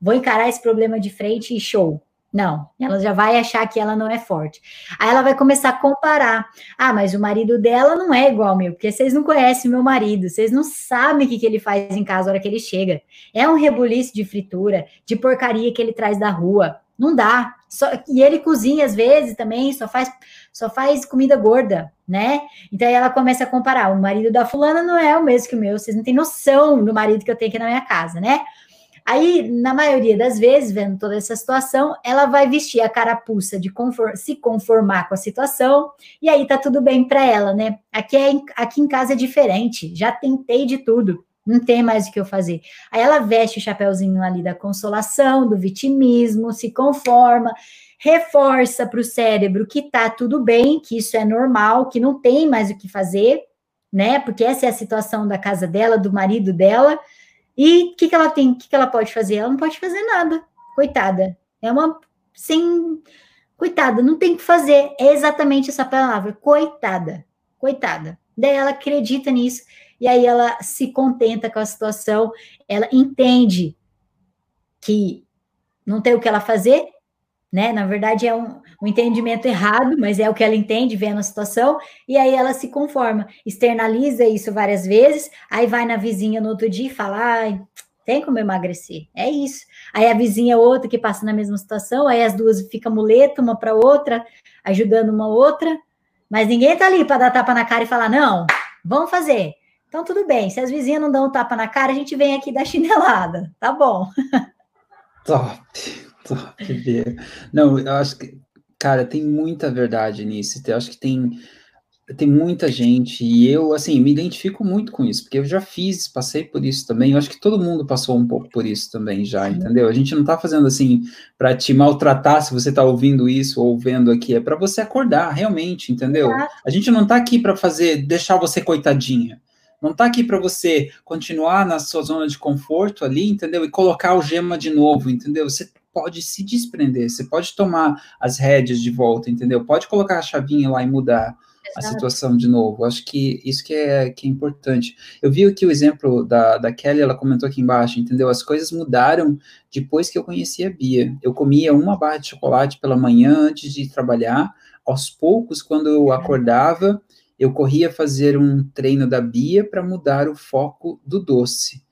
vou encarar esse problema de frente e show. Não, ela já vai achar que ela não é forte. Aí ela vai começar a comparar. Ah, mas o marido dela não é igual ao meu, porque vocês não conhecem meu marido, vocês não sabem o que, que ele faz em casa na hora que ele chega. É um rebuliço de fritura, de porcaria que ele traz da rua. Não dá. Só, e ele cozinha às vezes também, só faz, só faz comida gorda, né? Então aí ela começa a comparar. O marido da fulana não é o mesmo que o meu, vocês não têm noção do marido que eu tenho aqui na minha casa, né? Aí, na maioria das vezes, vendo toda essa situação, ela vai vestir a carapuça de conform se conformar com a situação, e aí tá tudo bem para ela, né? Aqui, é, aqui em casa é diferente, já tentei de tudo não tem mais o que eu fazer. Aí ela veste o chapéuzinho ali da consolação, do vitimismo, se conforma, reforça para o cérebro que tá tudo bem, que isso é normal, que não tem mais o que fazer, né? Porque essa é a situação da casa dela, do marido dela. E o que, que ela tem? O que, que ela pode fazer? Ela não pode fazer nada, coitada. É uma sem. Coitada, não tem o que fazer. É exatamente essa palavra, coitada. Coitada. Daí ela acredita nisso e aí ela se contenta com a situação, ela entende que não tem o que ela fazer, né? Na verdade, é um, um, entendimento errado, mas é o que ela entende vendo a situação, e aí ela se conforma, externaliza isso várias vezes, aí vai na vizinha no outro dia e fala: ai, tem como emagrecer, é isso. Aí a vizinha outra que passa na mesma situação, aí as duas ficam muleta uma para outra, ajudando uma outra, mas ninguém tá ali para dar tapa na cara e falar: não, vamos fazer. Então, tudo bem. Se as vizinhas não dão um tapa na cara, a gente vem aqui dar chinelada. Tá bom. Top, top. Não, eu acho que, cara, tem muita verdade nisso. Eu acho que tem, tem muita gente, e eu, assim, me identifico muito com isso, porque eu já fiz, passei por isso também. Eu acho que todo mundo passou um pouco por isso também já, entendeu? A gente não tá fazendo assim para te maltratar se você tá ouvindo isso ou vendo aqui, é para você acordar, realmente, entendeu? A gente não tá aqui para fazer, deixar você coitadinha não está aqui para você continuar na sua zona de conforto ali, entendeu? E colocar o gema de novo, entendeu? Você pode se desprender, você pode tomar as rédeas de volta, entendeu? Pode colocar a chavinha lá e mudar a situação de novo. Acho que isso que é, que é importante. Eu vi aqui o exemplo da, da Kelly, ela comentou aqui embaixo, entendeu? As coisas mudaram depois que eu conheci a Bia. Eu comia uma barra de chocolate pela manhã antes de trabalhar. Aos poucos, quando eu acordava, eu corria fazer um treino da Bia para mudar o foco do doce.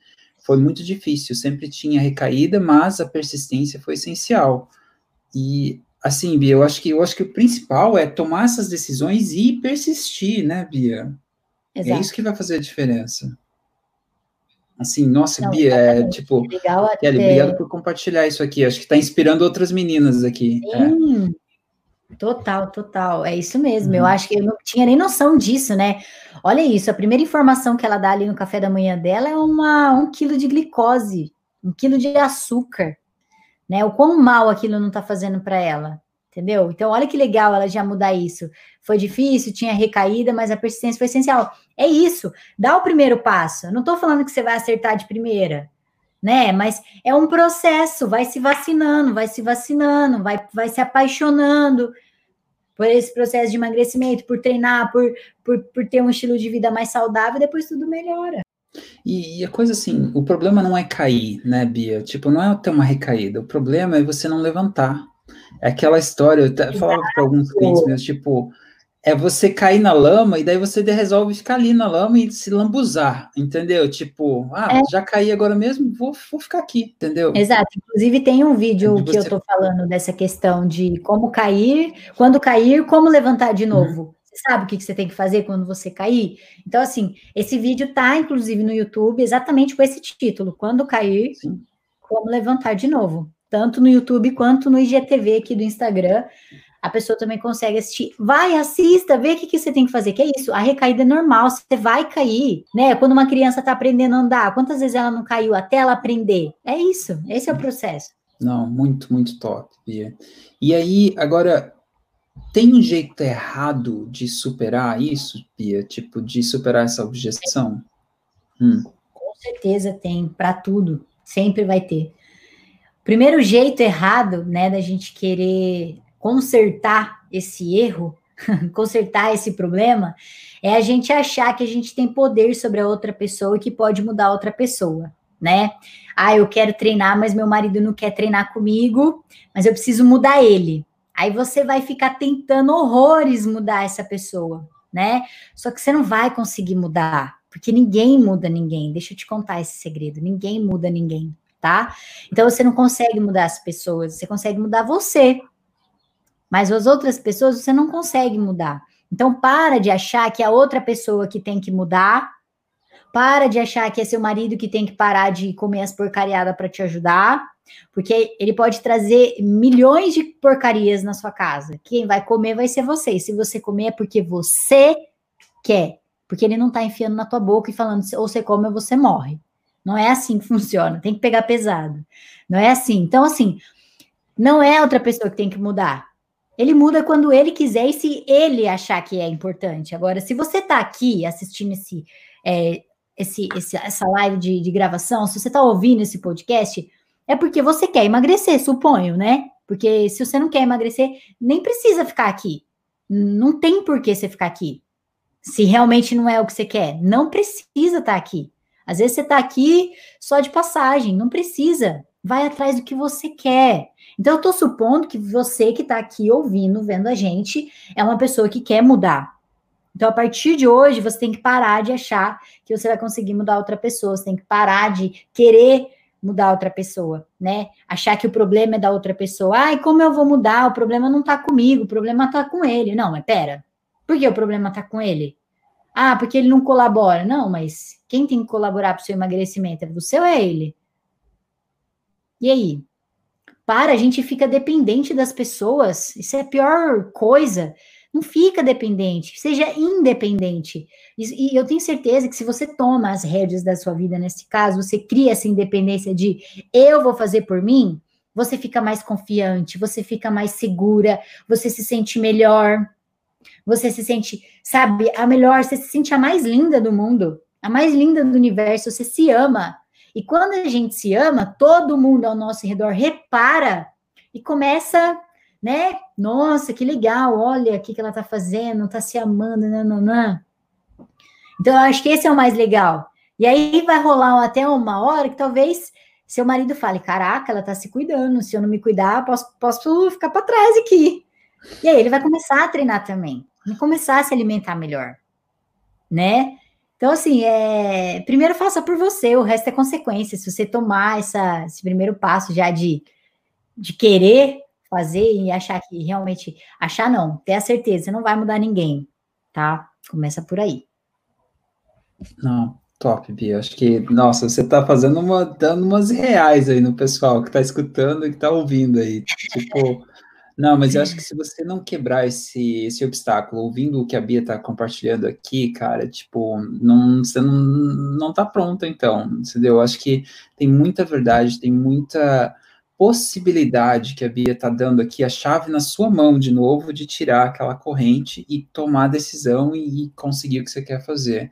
Foi muito difícil, sempre tinha recaída, mas a persistência foi essencial. E assim, Bia, eu acho que eu acho que o principal é tomar essas decisões e persistir, né, Bia? É Exato. É isso que vai fazer a diferença. Assim, nossa, Não, Bia, é tipo. Legal Kelly, obrigado por compartilhar isso aqui. Acho que está inspirando outras meninas aqui. Sim, é. Total, total. É isso mesmo. Uhum. Eu acho que eu não tinha nem noção disso, né? Olha isso, a primeira informação que ela dá ali no café da manhã dela é uma, um quilo de glicose, um quilo de açúcar, né? O quão mal aquilo não tá fazendo para ela, entendeu? Então, olha que legal ela já mudar isso. Foi difícil, tinha recaída, mas a persistência foi essencial. É isso, dá o primeiro passo. Eu não tô falando que você vai acertar de primeira, né? Mas é um processo, vai se vacinando, vai se vacinando, vai, vai se apaixonando, por esse processo de emagrecimento, por treinar, por, por, por ter um estilo de vida mais saudável, depois tudo melhora. E, e, a coisa assim, o problema não é cair, né, Bia? Tipo, não é ter uma recaída, o problema é você não levantar. É aquela história, eu falava para alguns clientes meus, tipo, é você cair na lama e daí você resolve ficar ali na lama e se lambuzar, entendeu? Tipo, ah, é. já caí agora mesmo, vou, vou ficar aqui, entendeu? Exato. Inclusive tem um vídeo é que você... eu tô falando dessa questão de como cair, quando cair, como levantar de novo. Uhum. Você sabe o que você tem que fazer quando você cair? Então, assim, esse vídeo tá, inclusive, no YouTube, exatamente com esse título: Quando cair, Sim. como levantar de novo. Tanto no YouTube quanto no IGTV aqui do Instagram a pessoa também consegue assistir. Vai, assista, vê o que, que você tem que fazer. Que é isso, a recaída é normal, você vai cair, né? Quando uma criança está aprendendo a andar, quantas vezes ela não caiu até ela aprender? É isso, esse é o processo. Não, muito, muito top, Bia. E aí, agora, tem um jeito errado de superar isso, Bia? Tipo, de superar essa objeção? Hum. Com certeza tem, para tudo, sempre vai ter. Primeiro jeito errado, né, da gente querer consertar esse erro, consertar esse problema, é a gente achar que a gente tem poder sobre a outra pessoa e que pode mudar a outra pessoa, né? Ah, eu quero treinar, mas meu marido não quer treinar comigo, mas eu preciso mudar ele. Aí você vai ficar tentando horrores mudar essa pessoa, né? Só que você não vai conseguir mudar, porque ninguém muda ninguém. Deixa eu te contar esse segredo: ninguém muda ninguém, tá? Então você não consegue mudar as pessoas, você consegue mudar você. Mas as outras pessoas você não consegue mudar. Então, para de achar que é a outra pessoa que tem que mudar. Para de achar que é seu marido que tem que parar de comer as porcariadas para te ajudar. Porque ele pode trazer milhões de porcarias na sua casa. Quem vai comer vai ser você. E se você comer é porque você quer. Porque ele não está enfiando na tua boca e falando, ou você come ou você morre. Não é assim que funciona. Tem que pegar pesado. Não é assim. Então, assim, não é outra pessoa que tem que mudar. Ele muda quando ele quiser e se ele achar que é importante. Agora, se você está aqui assistindo esse, é, esse, esse, essa live de, de gravação, se você está ouvindo esse podcast, é porque você quer emagrecer, suponho, né? Porque se você não quer emagrecer, nem precisa ficar aqui. Não tem por que você ficar aqui. Se realmente não é o que você quer, não precisa estar tá aqui. Às vezes você está aqui só de passagem, não precisa. Vai atrás do que você quer. Então, eu estou supondo que você que está aqui ouvindo, vendo a gente, é uma pessoa que quer mudar. Então, a partir de hoje, você tem que parar de achar que você vai conseguir mudar outra pessoa, você tem que parar de querer mudar outra pessoa, né? Achar que o problema é da outra pessoa. Ai, como eu vou mudar? O problema não está comigo, o problema está com ele. Não, mas pera. Por que o problema está com ele? Ah, porque ele não colabora. Não, mas quem tem que colaborar para o seu emagrecimento? É você ou é ele? E aí? Para, a gente fica dependente das pessoas. Isso é a pior coisa. Não fica dependente, seja independente. E, e eu tenho certeza que se você toma as rédeas da sua vida nesse caso, você cria essa independência de eu vou fazer por mim, você fica mais confiante, você fica mais segura, você se sente melhor, você se sente, sabe, a melhor, você se sente a mais linda do mundo, a mais linda do universo, você se ama. E quando a gente se ama, todo mundo ao nosso redor repara e começa, né? Nossa, que legal, olha o que, que ela tá fazendo, tá se amando, nananã. Então, eu acho que esse é o mais legal. E aí vai rolar até uma hora que talvez seu marido fale: Caraca, ela tá se cuidando, se eu não me cuidar, posso, posso ficar para trás aqui. E aí ele vai começar a treinar também, vai começar a se alimentar melhor, né? Então, assim, é, primeiro faça por você, o resto é consequência. Se você tomar essa, esse primeiro passo já de, de querer fazer e achar que realmente. Achar não, ter a certeza, você não vai mudar ninguém, tá? Começa por aí. Não, top, Bia. Acho que, nossa, você tá fazendo uma, dando umas reais aí no pessoal que tá escutando e que tá ouvindo aí. Tipo. Não, mas eu acho que se você não quebrar esse, esse obstáculo, ouvindo o que a Bia está compartilhando aqui, cara, tipo, não, você não, não tá pronta, então, entendeu? Eu acho que tem muita verdade, tem muita possibilidade que a Bia está dando aqui, a chave na sua mão de novo, de tirar aquela corrente e tomar a decisão e, e conseguir o que você quer fazer.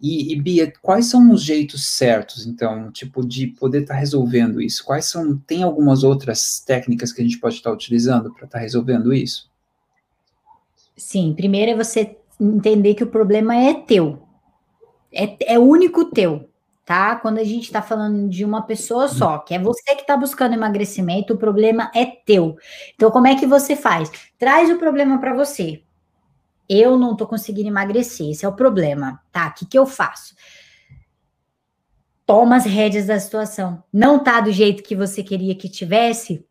E, e, Bia, quais são os jeitos certos, então, tipo, de poder estar tá resolvendo isso? Quais são, tem algumas outras técnicas que a gente pode estar tá utilizando para estar tá resolvendo isso? Sim, primeiro é você entender que o problema é teu. É, é único teu, tá? Quando a gente está falando de uma pessoa só, que é você que está buscando emagrecimento, o problema é teu. Então, como é que você faz? Traz o problema para você. Eu não tô conseguindo emagrecer, esse é o problema, tá? O que, que eu faço? Toma as rédeas da situação. Não tá do jeito que você queria que tivesse?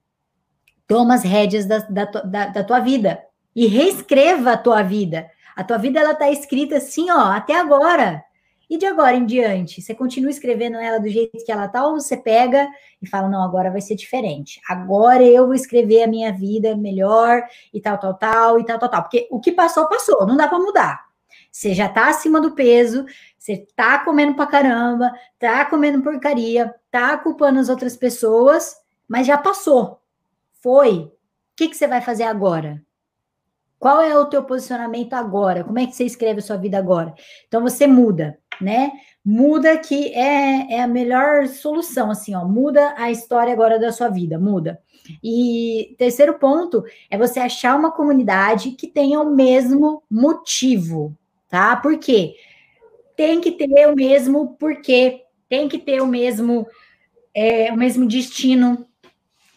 Toma as rédeas da, da, da, da tua vida e reescreva a tua vida. A tua vida ela tá escrita assim, ó, até agora. E de agora em diante, você continua escrevendo ela do jeito que ela tá, ou você pega e fala, não, agora vai ser diferente. Agora eu vou escrever a minha vida melhor e tal, tal, tal, e tal, tal, tal. Porque o que passou, passou, não dá para mudar. Você já tá acima do peso, você tá comendo pra caramba, tá comendo porcaria, tá culpando as outras pessoas, mas já passou. Foi. O que, que você vai fazer agora? Qual é o teu posicionamento agora? Como é que você escreve a sua vida agora? Então você muda, né? Muda que é, é a melhor solução, assim, ó. Muda a história agora da sua vida, muda. E terceiro ponto é você achar uma comunidade que tenha o mesmo motivo, tá? Por quê? Tem que ter o mesmo porquê, tem que ter o mesmo, é, o mesmo destino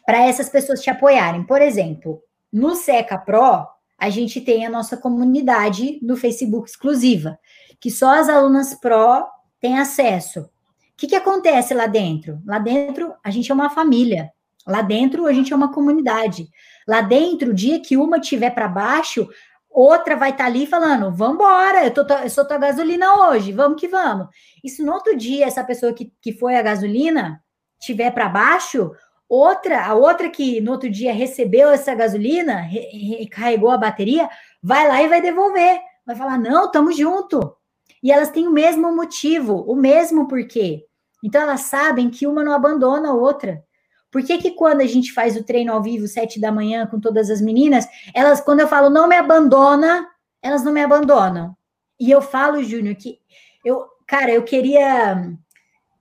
para essas pessoas te apoiarem. Por exemplo, no Seca Pro, a gente tem a nossa comunidade do Facebook exclusiva, que só as alunas pró têm acesso. O que, que acontece lá dentro? Lá dentro, a gente é uma família. Lá dentro, a gente é uma comunidade. Lá dentro, o dia que uma tiver para baixo, outra vai estar tá ali falando: vamos embora, eu, eu sou tua gasolina hoje, vamos que vamos. E se no outro dia essa pessoa que, que foi a gasolina tiver para baixo, Outra, a outra que no outro dia recebeu essa gasolina, recarregou a bateria, vai lá e vai devolver. Vai falar: não, estamos junto. E elas têm o mesmo motivo, o mesmo porquê. Então elas sabem que uma não abandona a outra. Por que, que quando a gente faz o treino ao vivo, sete da manhã, com todas as meninas, elas, quando eu falo não me abandona, elas não me abandonam. E eu falo, Júnior, que eu, cara, eu queria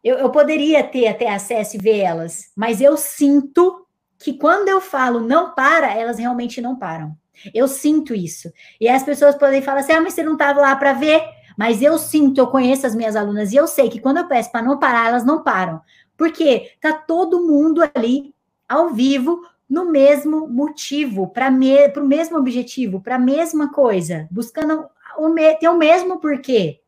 eu, eu poderia ter até acesso e ver elas, mas eu sinto que quando eu falo não para, elas realmente não param. Eu sinto isso. E as pessoas podem falar assim: ah, mas você não estava lá para ver. Mas eu sinto, eu conheço as minhas alunas e eu sei que quando eu peço para não parar, elas não param. Porque tá todo mundo ali ao vivo no mesmo motivo, para me, o mesmo objetivo, para a mesma coisa, buscando o me, ter o mesmo porquê.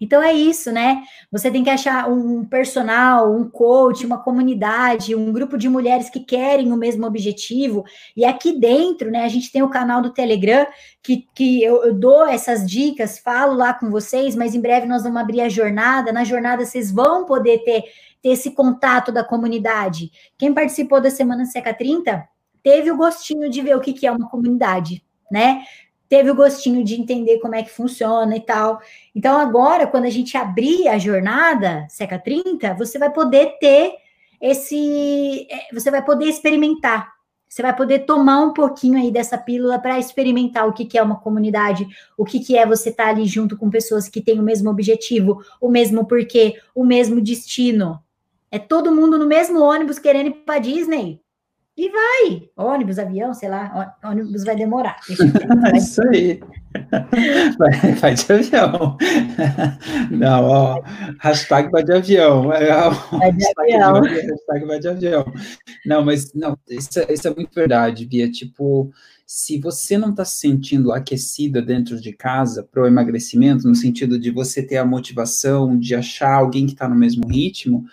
Então é isso, né? Você tem que achar um personal, um coach, uma comunidade, um grupo de mulheres que querem o mesmo objetivo. E aqui dentro, né, a gente tem o canal do Telegram, que, que eu, eu dou essas dicas, falo lá com vocês, mas em breve nós vamos abrir a jornada. Na jornada vocês vão poder ter, ter esse contato da comunidade. Quem participou da Semana Seca 30 teve o gostinho de ver o que, que é uma comunidade, né? Teve o gostinho de entender como é que funciona e tal. Então, agora, quando a gente abrir a jornada Seca 30, você vai poder ter esse. É, você vai poder experimentar. Você vai poder tomar um pouquinho aí dessa pílula para experimentar o que, que é uma comunidade, o que, que é você estar tá ali junto com pessoas que têm o mesmo objetivo, o mesmo porquê, o mesmo destino. É todo mundo no mesmo ônibus querendo ir para Disney. E vai, ônibus, avião, sei lá, ônibus vai demorar. Vai... Isso aí. Vai, vai, de avião. Não, ó, hashtag vai de avião. É, vai de avião. Hashtag vai de avião. Não, mas não, isso, é, isso é muito verdade, Bia. Tipo, se você não está se sentindo aquecida dentro de casa para o emagrecimento, no sentido de você ter a motivação de achar alguém que está no mesmo ritmo,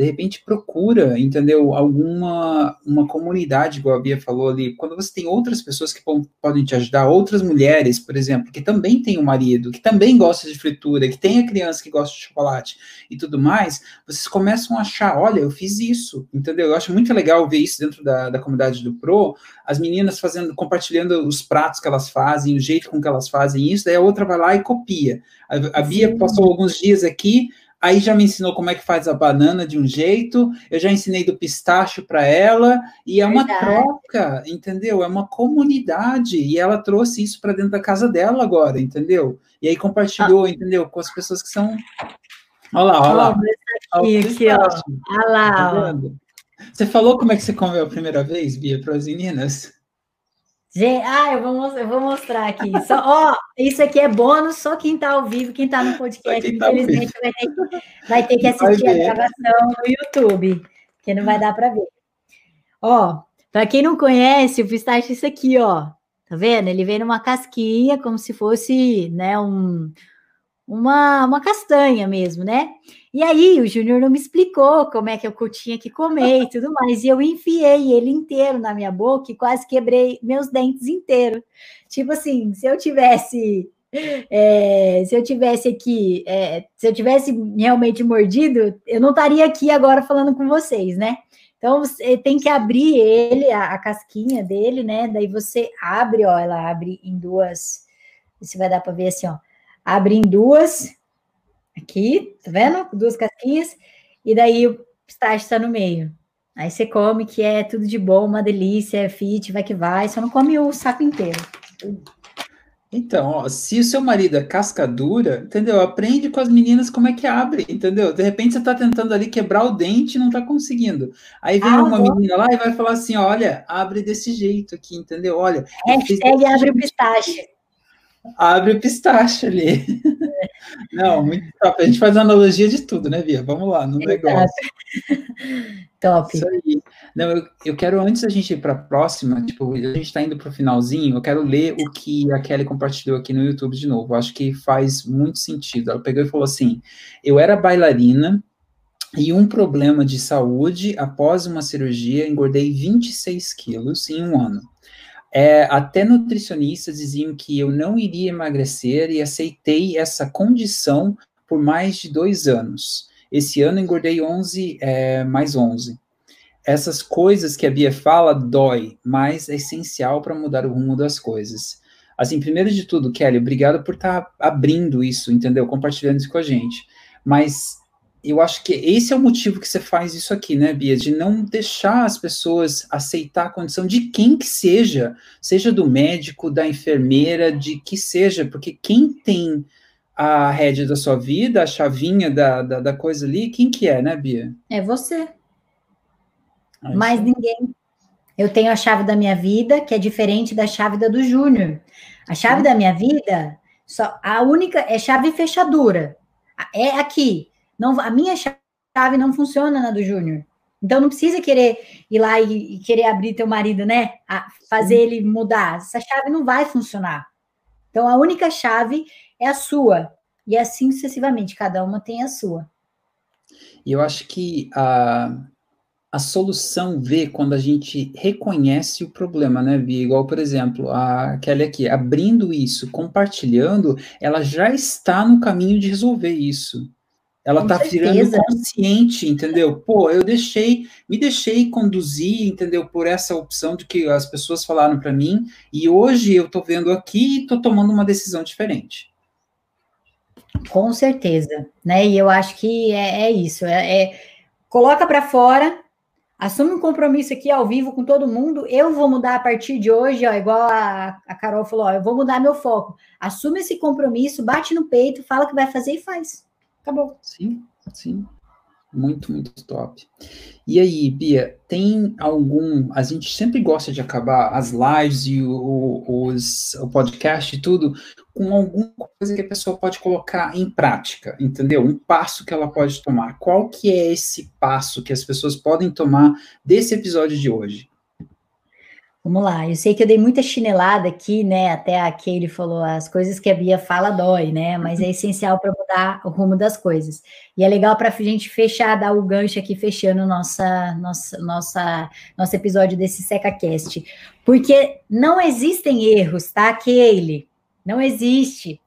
de repente procura, entendeu, alguma uma comunidade, igual a Bia falou ali, quando você tem outras pessoas que podem te ajudar, outras mulheres, por exemplo, que também tem um marido, que também gosta de fritura, que tem a criança que gosta de chocolate e tudo mais, vocês começam a achar, olha, eu fiz isso, entendeu? Eu acho muito legal ver isso dentro da, da comunidade do Pro, as meninas fazendo, compartilhando os pratos que elas fazem, o jeito com que elas fazem isso, daí a outra vai lá e copia. A, a Bia passou alguns dias aqui, Aí já me ensinou como é que faz a banana de um jeito, eu já ensinei do pistacho para ela, e é uma troca, entendeu? É uma comunidade, e ela trouxe isso para dentro da casa dela agora, entendeu? E aí compartilhou, ah. entendeu? Com as pessoas que são. Olha lá, olha lá. Aqui, aqui, ó. Olha lá. Tá você falou como é que você comeu a primeira vez, Bia, para as meninas? Gente, ah, eu vou, eu vou mostrar aqui. Só, ó, isso aqui é bônus, só quem está ao vivo, quem está no podcast, tá infelizmente, vai ter, que, vai ter que assistir a gravação no YouTube, que não vai dar para ver. Ó, para quem não conhece, o pistache é isso aqui, ó. Tá Tá vendo? Ele vem numa casquinha, como se fosse, né, um, uma, uma castanha mesmo, né? E aí o Júnior não me explicou como é que eu tinha que comer e tudo mais. E eu enfiei ele inteiro na minha boca e quase quebrei meus dentes inteiros. Tipo assim, se eu tivesse. É, se eu tivesse aqui, é, se eu tivesse realmente mordido, eu não estaria aqui agora falando com vocês, né? Então você tem que abrir ele, a, a casquinha dele, né? Daí você abre, ó, ela abre em duas. Você vai dar para ver assim, ó abre em duas, aqui, tá vendo? Duas casquinhas, e daí o pistache está no meio. Aí você come, que é tudo de bom, uma delícia, é fit, vai que vai, só não come o saco inteiro. Então, ó, se o seu marido é casca dura, entendeu? Aprende com as meninas como é que abre, entendeu? De repente você tá tentando ali quebrar o dente e não tá conseguindo. Aí vem ah, uma bom. menina lá e vai falar assim: olha, abre desse jeito aqui, entendeu? Olha. Hashtag abre o pistache abre o pistache ali. Não, muito top. A gente faz analogia de tudo, né, Via? Vamos lá, no negócio. top. Isso aí. Não, eu, eu quero, antes da gente ir para a próxima, tipo, a gente está indo para o finalzinho, eu quero ler o que a Kelly compartilhou aqui no YouTube de novo. Eu acho que faz muito sentido. Ela pegou e falou assim: eu era bailarina. E um problema de saúde, após uma cirurgia, engordei 26 quilos em um ano. É, até nutricionistas diziam que eu não iria emagrecer e aceitei essa condição por mais de dois anos. Esse ano engordei 11, é, mais 11. Essas coisas que a Bia fala dói, mas é essencial para mudar o rumo das coisas. Assim, primeiro de tudo, Kelly, obrigado por estar tá abrindo isso, entendeu? Compartilhando isso com a gente. Mas eu acho que esse é o motivo que você faz isso aqui, né, Bia? De não deixar as pessoas aceitar a condição de quem que seja, seja do médico, da enfermeira, de que seja, porque quem tem a rédea da sua vida, a chavinha da, da, da coisa ali, quem que é, né, Bia? É você. É Mais ninguém. Eu tenho a chave da minha vida, que é diferente da chave da do Júnior. A chave Sim. da minha vida, só a única é chave fechadura. É aqui não, a minha chave não funciona na do Júnior. Então não precisa querer ir lá e, e, querer abrir teu marido, né? A fazer Sim. ele mudar. Essa chave não vai funcionar. Então a única chave é a sua. E assim sucessivamente, cada uma tem a sua. E eu acho que a, a solução vê quando a gente reconhece o problema, né, Vi? Igual, por exemplo, a Kelly aqui, abrindo isso, compartilhando, ela já está no caminho de resolver isso. Ela está virando consciente, entendeu? Pô, eu deixei, me deixei conduzir, entendeu? Por essa opção de que as pessoas falaram para mim, e hoje eu estou vendo aqui e estou tomando uma decisão diferente. Com certeza, né? E eu acho que é, é isso. É, é coloca para fora, assume um compromisso aqui ao vivo com todo mundo. Eu vou mudar a partir de hoje, ó, igual a, a Carol falou, ó, eu vou mudar meu foco. Assume esse compromisso, bate no peito, fala que vai fazer e faz. Acabou. Sim, sim. Muito, muito top. E aí, Bia, tem algum. A gente sempre gosta de acabar as lives e o, os, o podcast e tudo com alguma coisa que a pessoa pode colocar em prática, entendeu? Um passo que ela pode tomar. Qual que é esse passo que as pessoas podem tomar desse episódio de hoje? Vamos lá, eu sei que eu dei muita chinelada aqui, né? Até a Keile falou, as coisas que a Bia fala dói, né? Mas é essencial para mudar o rumo das coisas. E é legal para a gente fechar, dar o gancho aqui, fechando nossa, nossa, nossa, nosso episódio desse SecaCast. Porque não existem erros, tá, Keile? Não existe.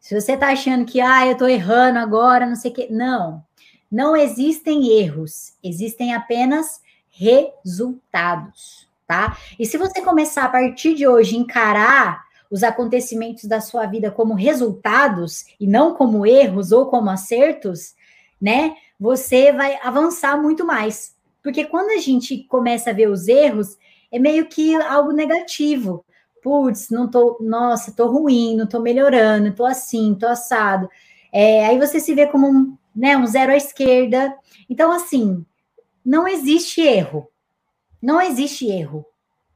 Se você está achando que, ah, eu estou errando agora, não sei o quê. Não, não existem erros. Existem apenas resultados tá? E se você começar a partir de hoje encarar os acontecimentos da sua vida como resultados e não como erros ou como acertos, né? Você vai avançar muito mais. Porque quando a gente começa a ver os erros, é meio que algo negativo. Putz, não tô, nossa, tô ruim, não tô melhorando, tô assim, tô assado. É, aí você se vê como um, né, um zero à esquerda. Então, assim, não existe erro. Não existe erro.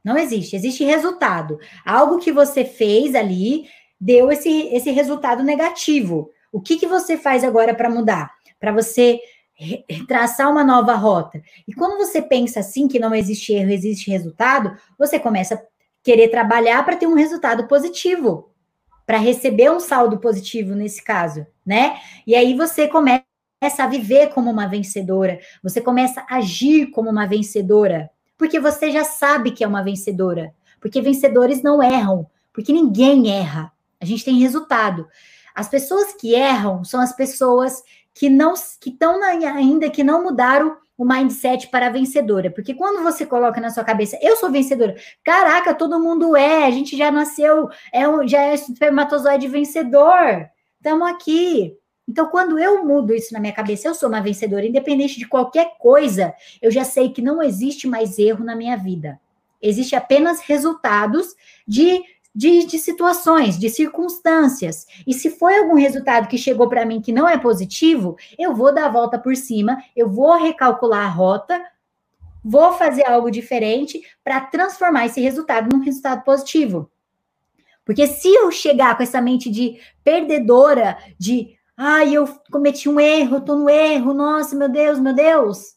Não existe. Existe resultado. Algo que você fez ali deu esse, esse resultado negativo. O que, que você faz agora para mudar? Para você traçar uma nova rota. E quando você pensa assim, que não existe erro, existe resultado, você começa a querer trabalhar para ter um resultado positivo, para receber um saldo positivo nesse caso, né? E aí você começa a viver como uma vencedora, você começa a agir como uma vencedora, porque você já sabe que é uma vencedora, porque vencedores não erram, porque ninguém erra. A gente tem resultado. As pessoas que erram são as pessoas que não que estão ainda que não mudaram o mindset para a vencedora. Porque quando você coloca na sua cabeça, eu sou vencedora, caraca, todo mundo é, a gente já nasceu, é um, já é espermatozoide vencedor. Estamos aqui. Então, quando eu mudo isso na minha cabeça, eu sou uma vencedora, independente de qualquer coisa, eu já sei que não existe mais erro na minha vida. Existe apenas resultados de de, de situações, de circunstâncias. E se foi algum resultado que chegou para mim que não é positivo, eu vou dar a volta por cima, eu vou recalcular a rota, vou fazer algo diferente para transformar esse resultado num resultado positivo. Porque se eu chegar com essa mente de perdedora, de ai, eu cometi um erro, tô no erro, nossa, meu Deus, meu Deus,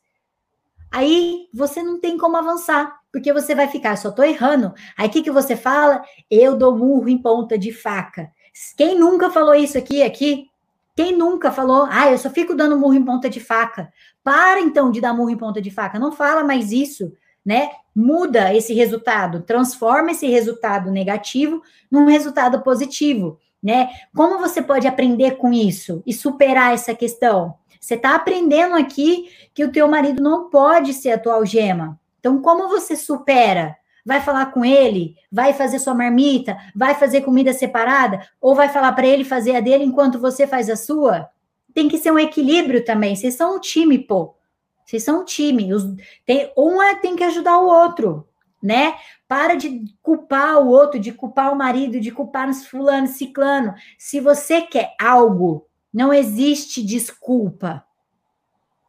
aí você não tem como avançar porque você vai ficar, só tô errando. Aí o que, que você fala? Eu dou murro em ponta de faca. Quem nunca falou isso aqui, aqui? Quem nunca falou, ah, eu só fico dando murro em ponta de faca? Para então de dar murro em ponta de faca, não fala mais isso, né? Muda esse resultado, transforma esse resultado negativo num resultado positivo, né? Como você pode aprender com isso e superar essa questão? Você está aprendendo aqui que o teu marido não pode ser a tua algema. Então, como você supera? Vai falar com ele? Vai fazer sua marmita? Vai fazer comida separada? Ou vai falar para ele fazer a dele enquanto você faz a sua? Tem que ser um equilíbrio também. Vocês são um time, pô. Vocês são um time. Os, tem, um é, tem que ajudar o outro, né? Para de culpar o outro, de culpar o marido, de culpar os fulano, ciclano. Se você quer algo, não existe desculpa.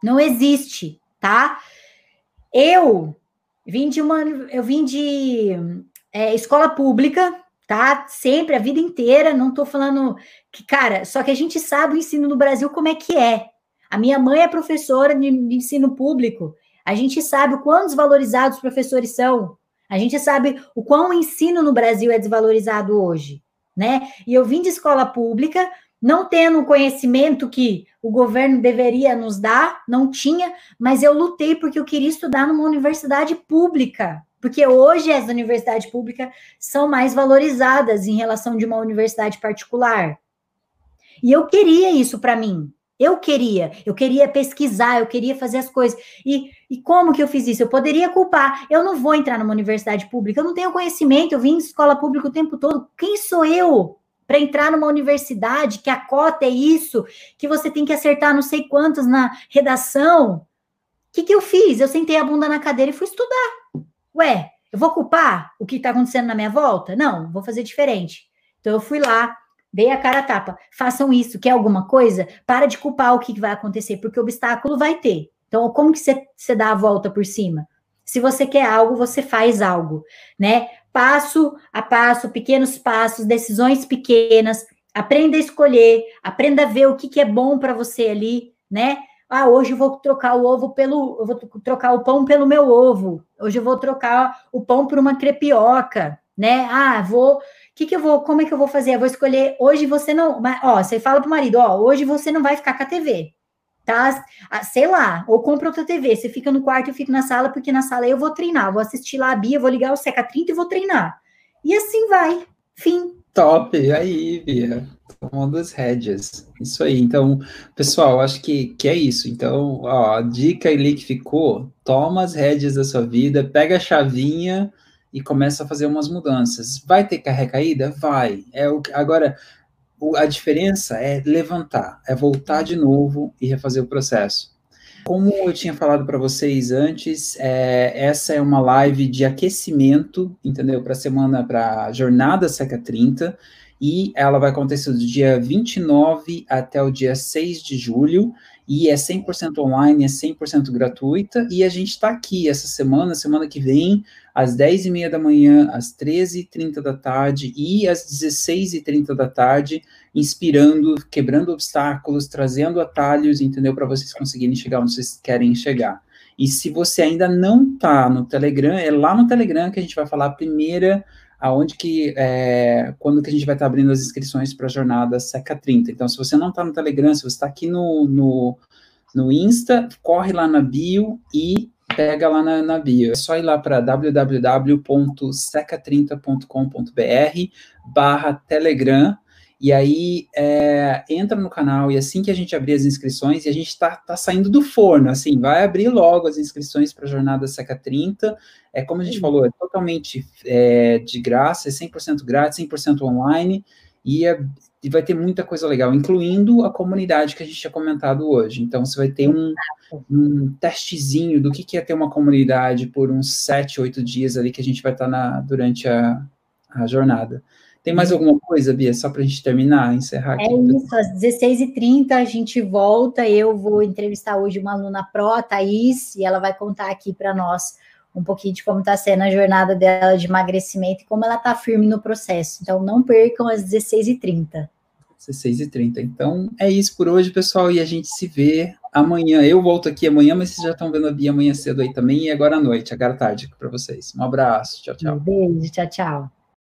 Não existe, tá? Eu Vim de uma, eu vim de é, escola pública, tá? Sempre, a vida inteira, não tô falando que, cara, só que a gente sabe o ensino no Brasil como é que é. A minha mãe é professora de, de ensino público. A gente sabe o quão desvalorizados os professores são. A gente sabe o quão o ensino no Brasil é desvalorizado hoje, né? E eu vim de escola pública, não tendo o conhecimento que o governo deveria nos dar, não tinha, mas eu lutei porque eu queria estudar numa universidade pública, porque hoje as universidades públicas são mais valorizadas em relação de uma universidade particular. E eu queria isso para mim. Eu queria, eu queria pesquisar, eu queria fazer as coisas. E, e como que eu fiz isso? Eu poderia culpar. Eu não vou entrar numa universidade pública, eu não tenho conhecimento, eu vim de escola pública o tempo todo. Quem sou eu para entrar numa universidade, que a cota é isso, que você tem que acertar não sei quantos na redação. O que, que eu fiz? Eu sentei a bunda na cadeira e fui estudar. Ué, eu vou culpar o que está acontecendo na minha volta? Não, vou fazer diferente. Então eu fui lá, dei a cara a tapa. Façam isso, quer alguma coisa? Para de culpar o que vai acontecer, porque obstáculo vai ter. Então, como que você dá a volta por cima? Se você quer algo, você faz algo, né? passo a passo, pequenos passos, decisões pequenas. Aprenda a escolher, aprenda a ver o que, que é bom para você ali, né? Ah, hoje eu vou trocar o ovo pelo, eu vou trocar o pão pelo meu ovo. Hoje eu vou trocar o pão por uma crepioca, né? Ah, vou, que que eu vou, como é que eu vou fazer? Eu vou escolher, hoje você não, ó, você fala pro marido, ó, hoje você não vai ficar com a TV tá? Ah, sei lá, ou compra outra TV, você fica no quarto eu fico na sala, porque na sala eu vou treinar, vou assistir lá a Bia, vou ligar o Seca 30 e vou treinar. E assim vai, fim. Top, aí, Bia, tomando as rédeas. Isso aí, então, pessoal, acho que, que é isso. Então, ó, a dica ali que ficou, toma as rédeas da sua vida, pega a chavinha e começa a fazer umas mudanças. Vai ter recaída? Vai. É o, agora, a diferença é levantar, é voltar de novo e refazer o processo. Como eu tinha falado para vocês antes, é, essa é uma live de aquecimento, entendeu? Para a semana, para a jornada Seca 30, e ela vai acontecer do dia 29 até o dia 6 de julho, e é 100% online, é 100% gratuita, e a gente está aqui essa semana, semana que vem, às 10h30 da manhã, às 13h30 da tarde e às 16h30 da tarde, inspirando, quebrando obstáculos, trazendo atalhos, entendeu? Para vocês conseguirem chegar onde vocês querem chegar. E se você ainda não está no Telegram, é lá no Telegram que a gente vai falar a primeira aonde que, é, quando que a gente vai estar tá abrindo as inscrições para a jornada Seca 30. Então, se você não está no Telegram, se você está aqui no, no, no Insta, corre lá na bio e pega lá na, na bio. É só ir lá para www.seca30.com.br barra Telegram e aí é, entra no canal e assim que a gente abrir as inscrições, e a gente está tá saindo do forno, assim, vai abrir logo as inscrições para a Jornada Seca 30. É como a gente Sim. falou, é totalmente é, de graça, é 100% grátis, 100% online, e, é, e, vai ter muita coisa legal, incluindo a comunidade que a gente tinha comentado hoje. Então, você vai ter um, um testezinho do que, que é ter uma comunidade por uns 7, 8 dias ali que a gente vai estar tá durante a, a jornada. Tem mais alguma coisa, Bia, só para a gente terminar, encerrar aqui? É isso, às 16h30 a gente volta. Eu vou entrevistar hoje uma aluna pró, a Thaís, e ela vai contar aqui para nós um pouquinho de como está sendo a jornada dela de emagrecimento e como ela está firme no processo. Então, não percam às 16h30. 16h30. Então, é isso por hoje, pessoal, e a gente se vê amanhã. Eu volto aqui amanhã, mas vocês já estão vendo a Bia amanhã cedo aí também, e agora à noite, agora à tarde para vocês. Um abraço, tchau, tchau. Um beijo, tchau, tchau.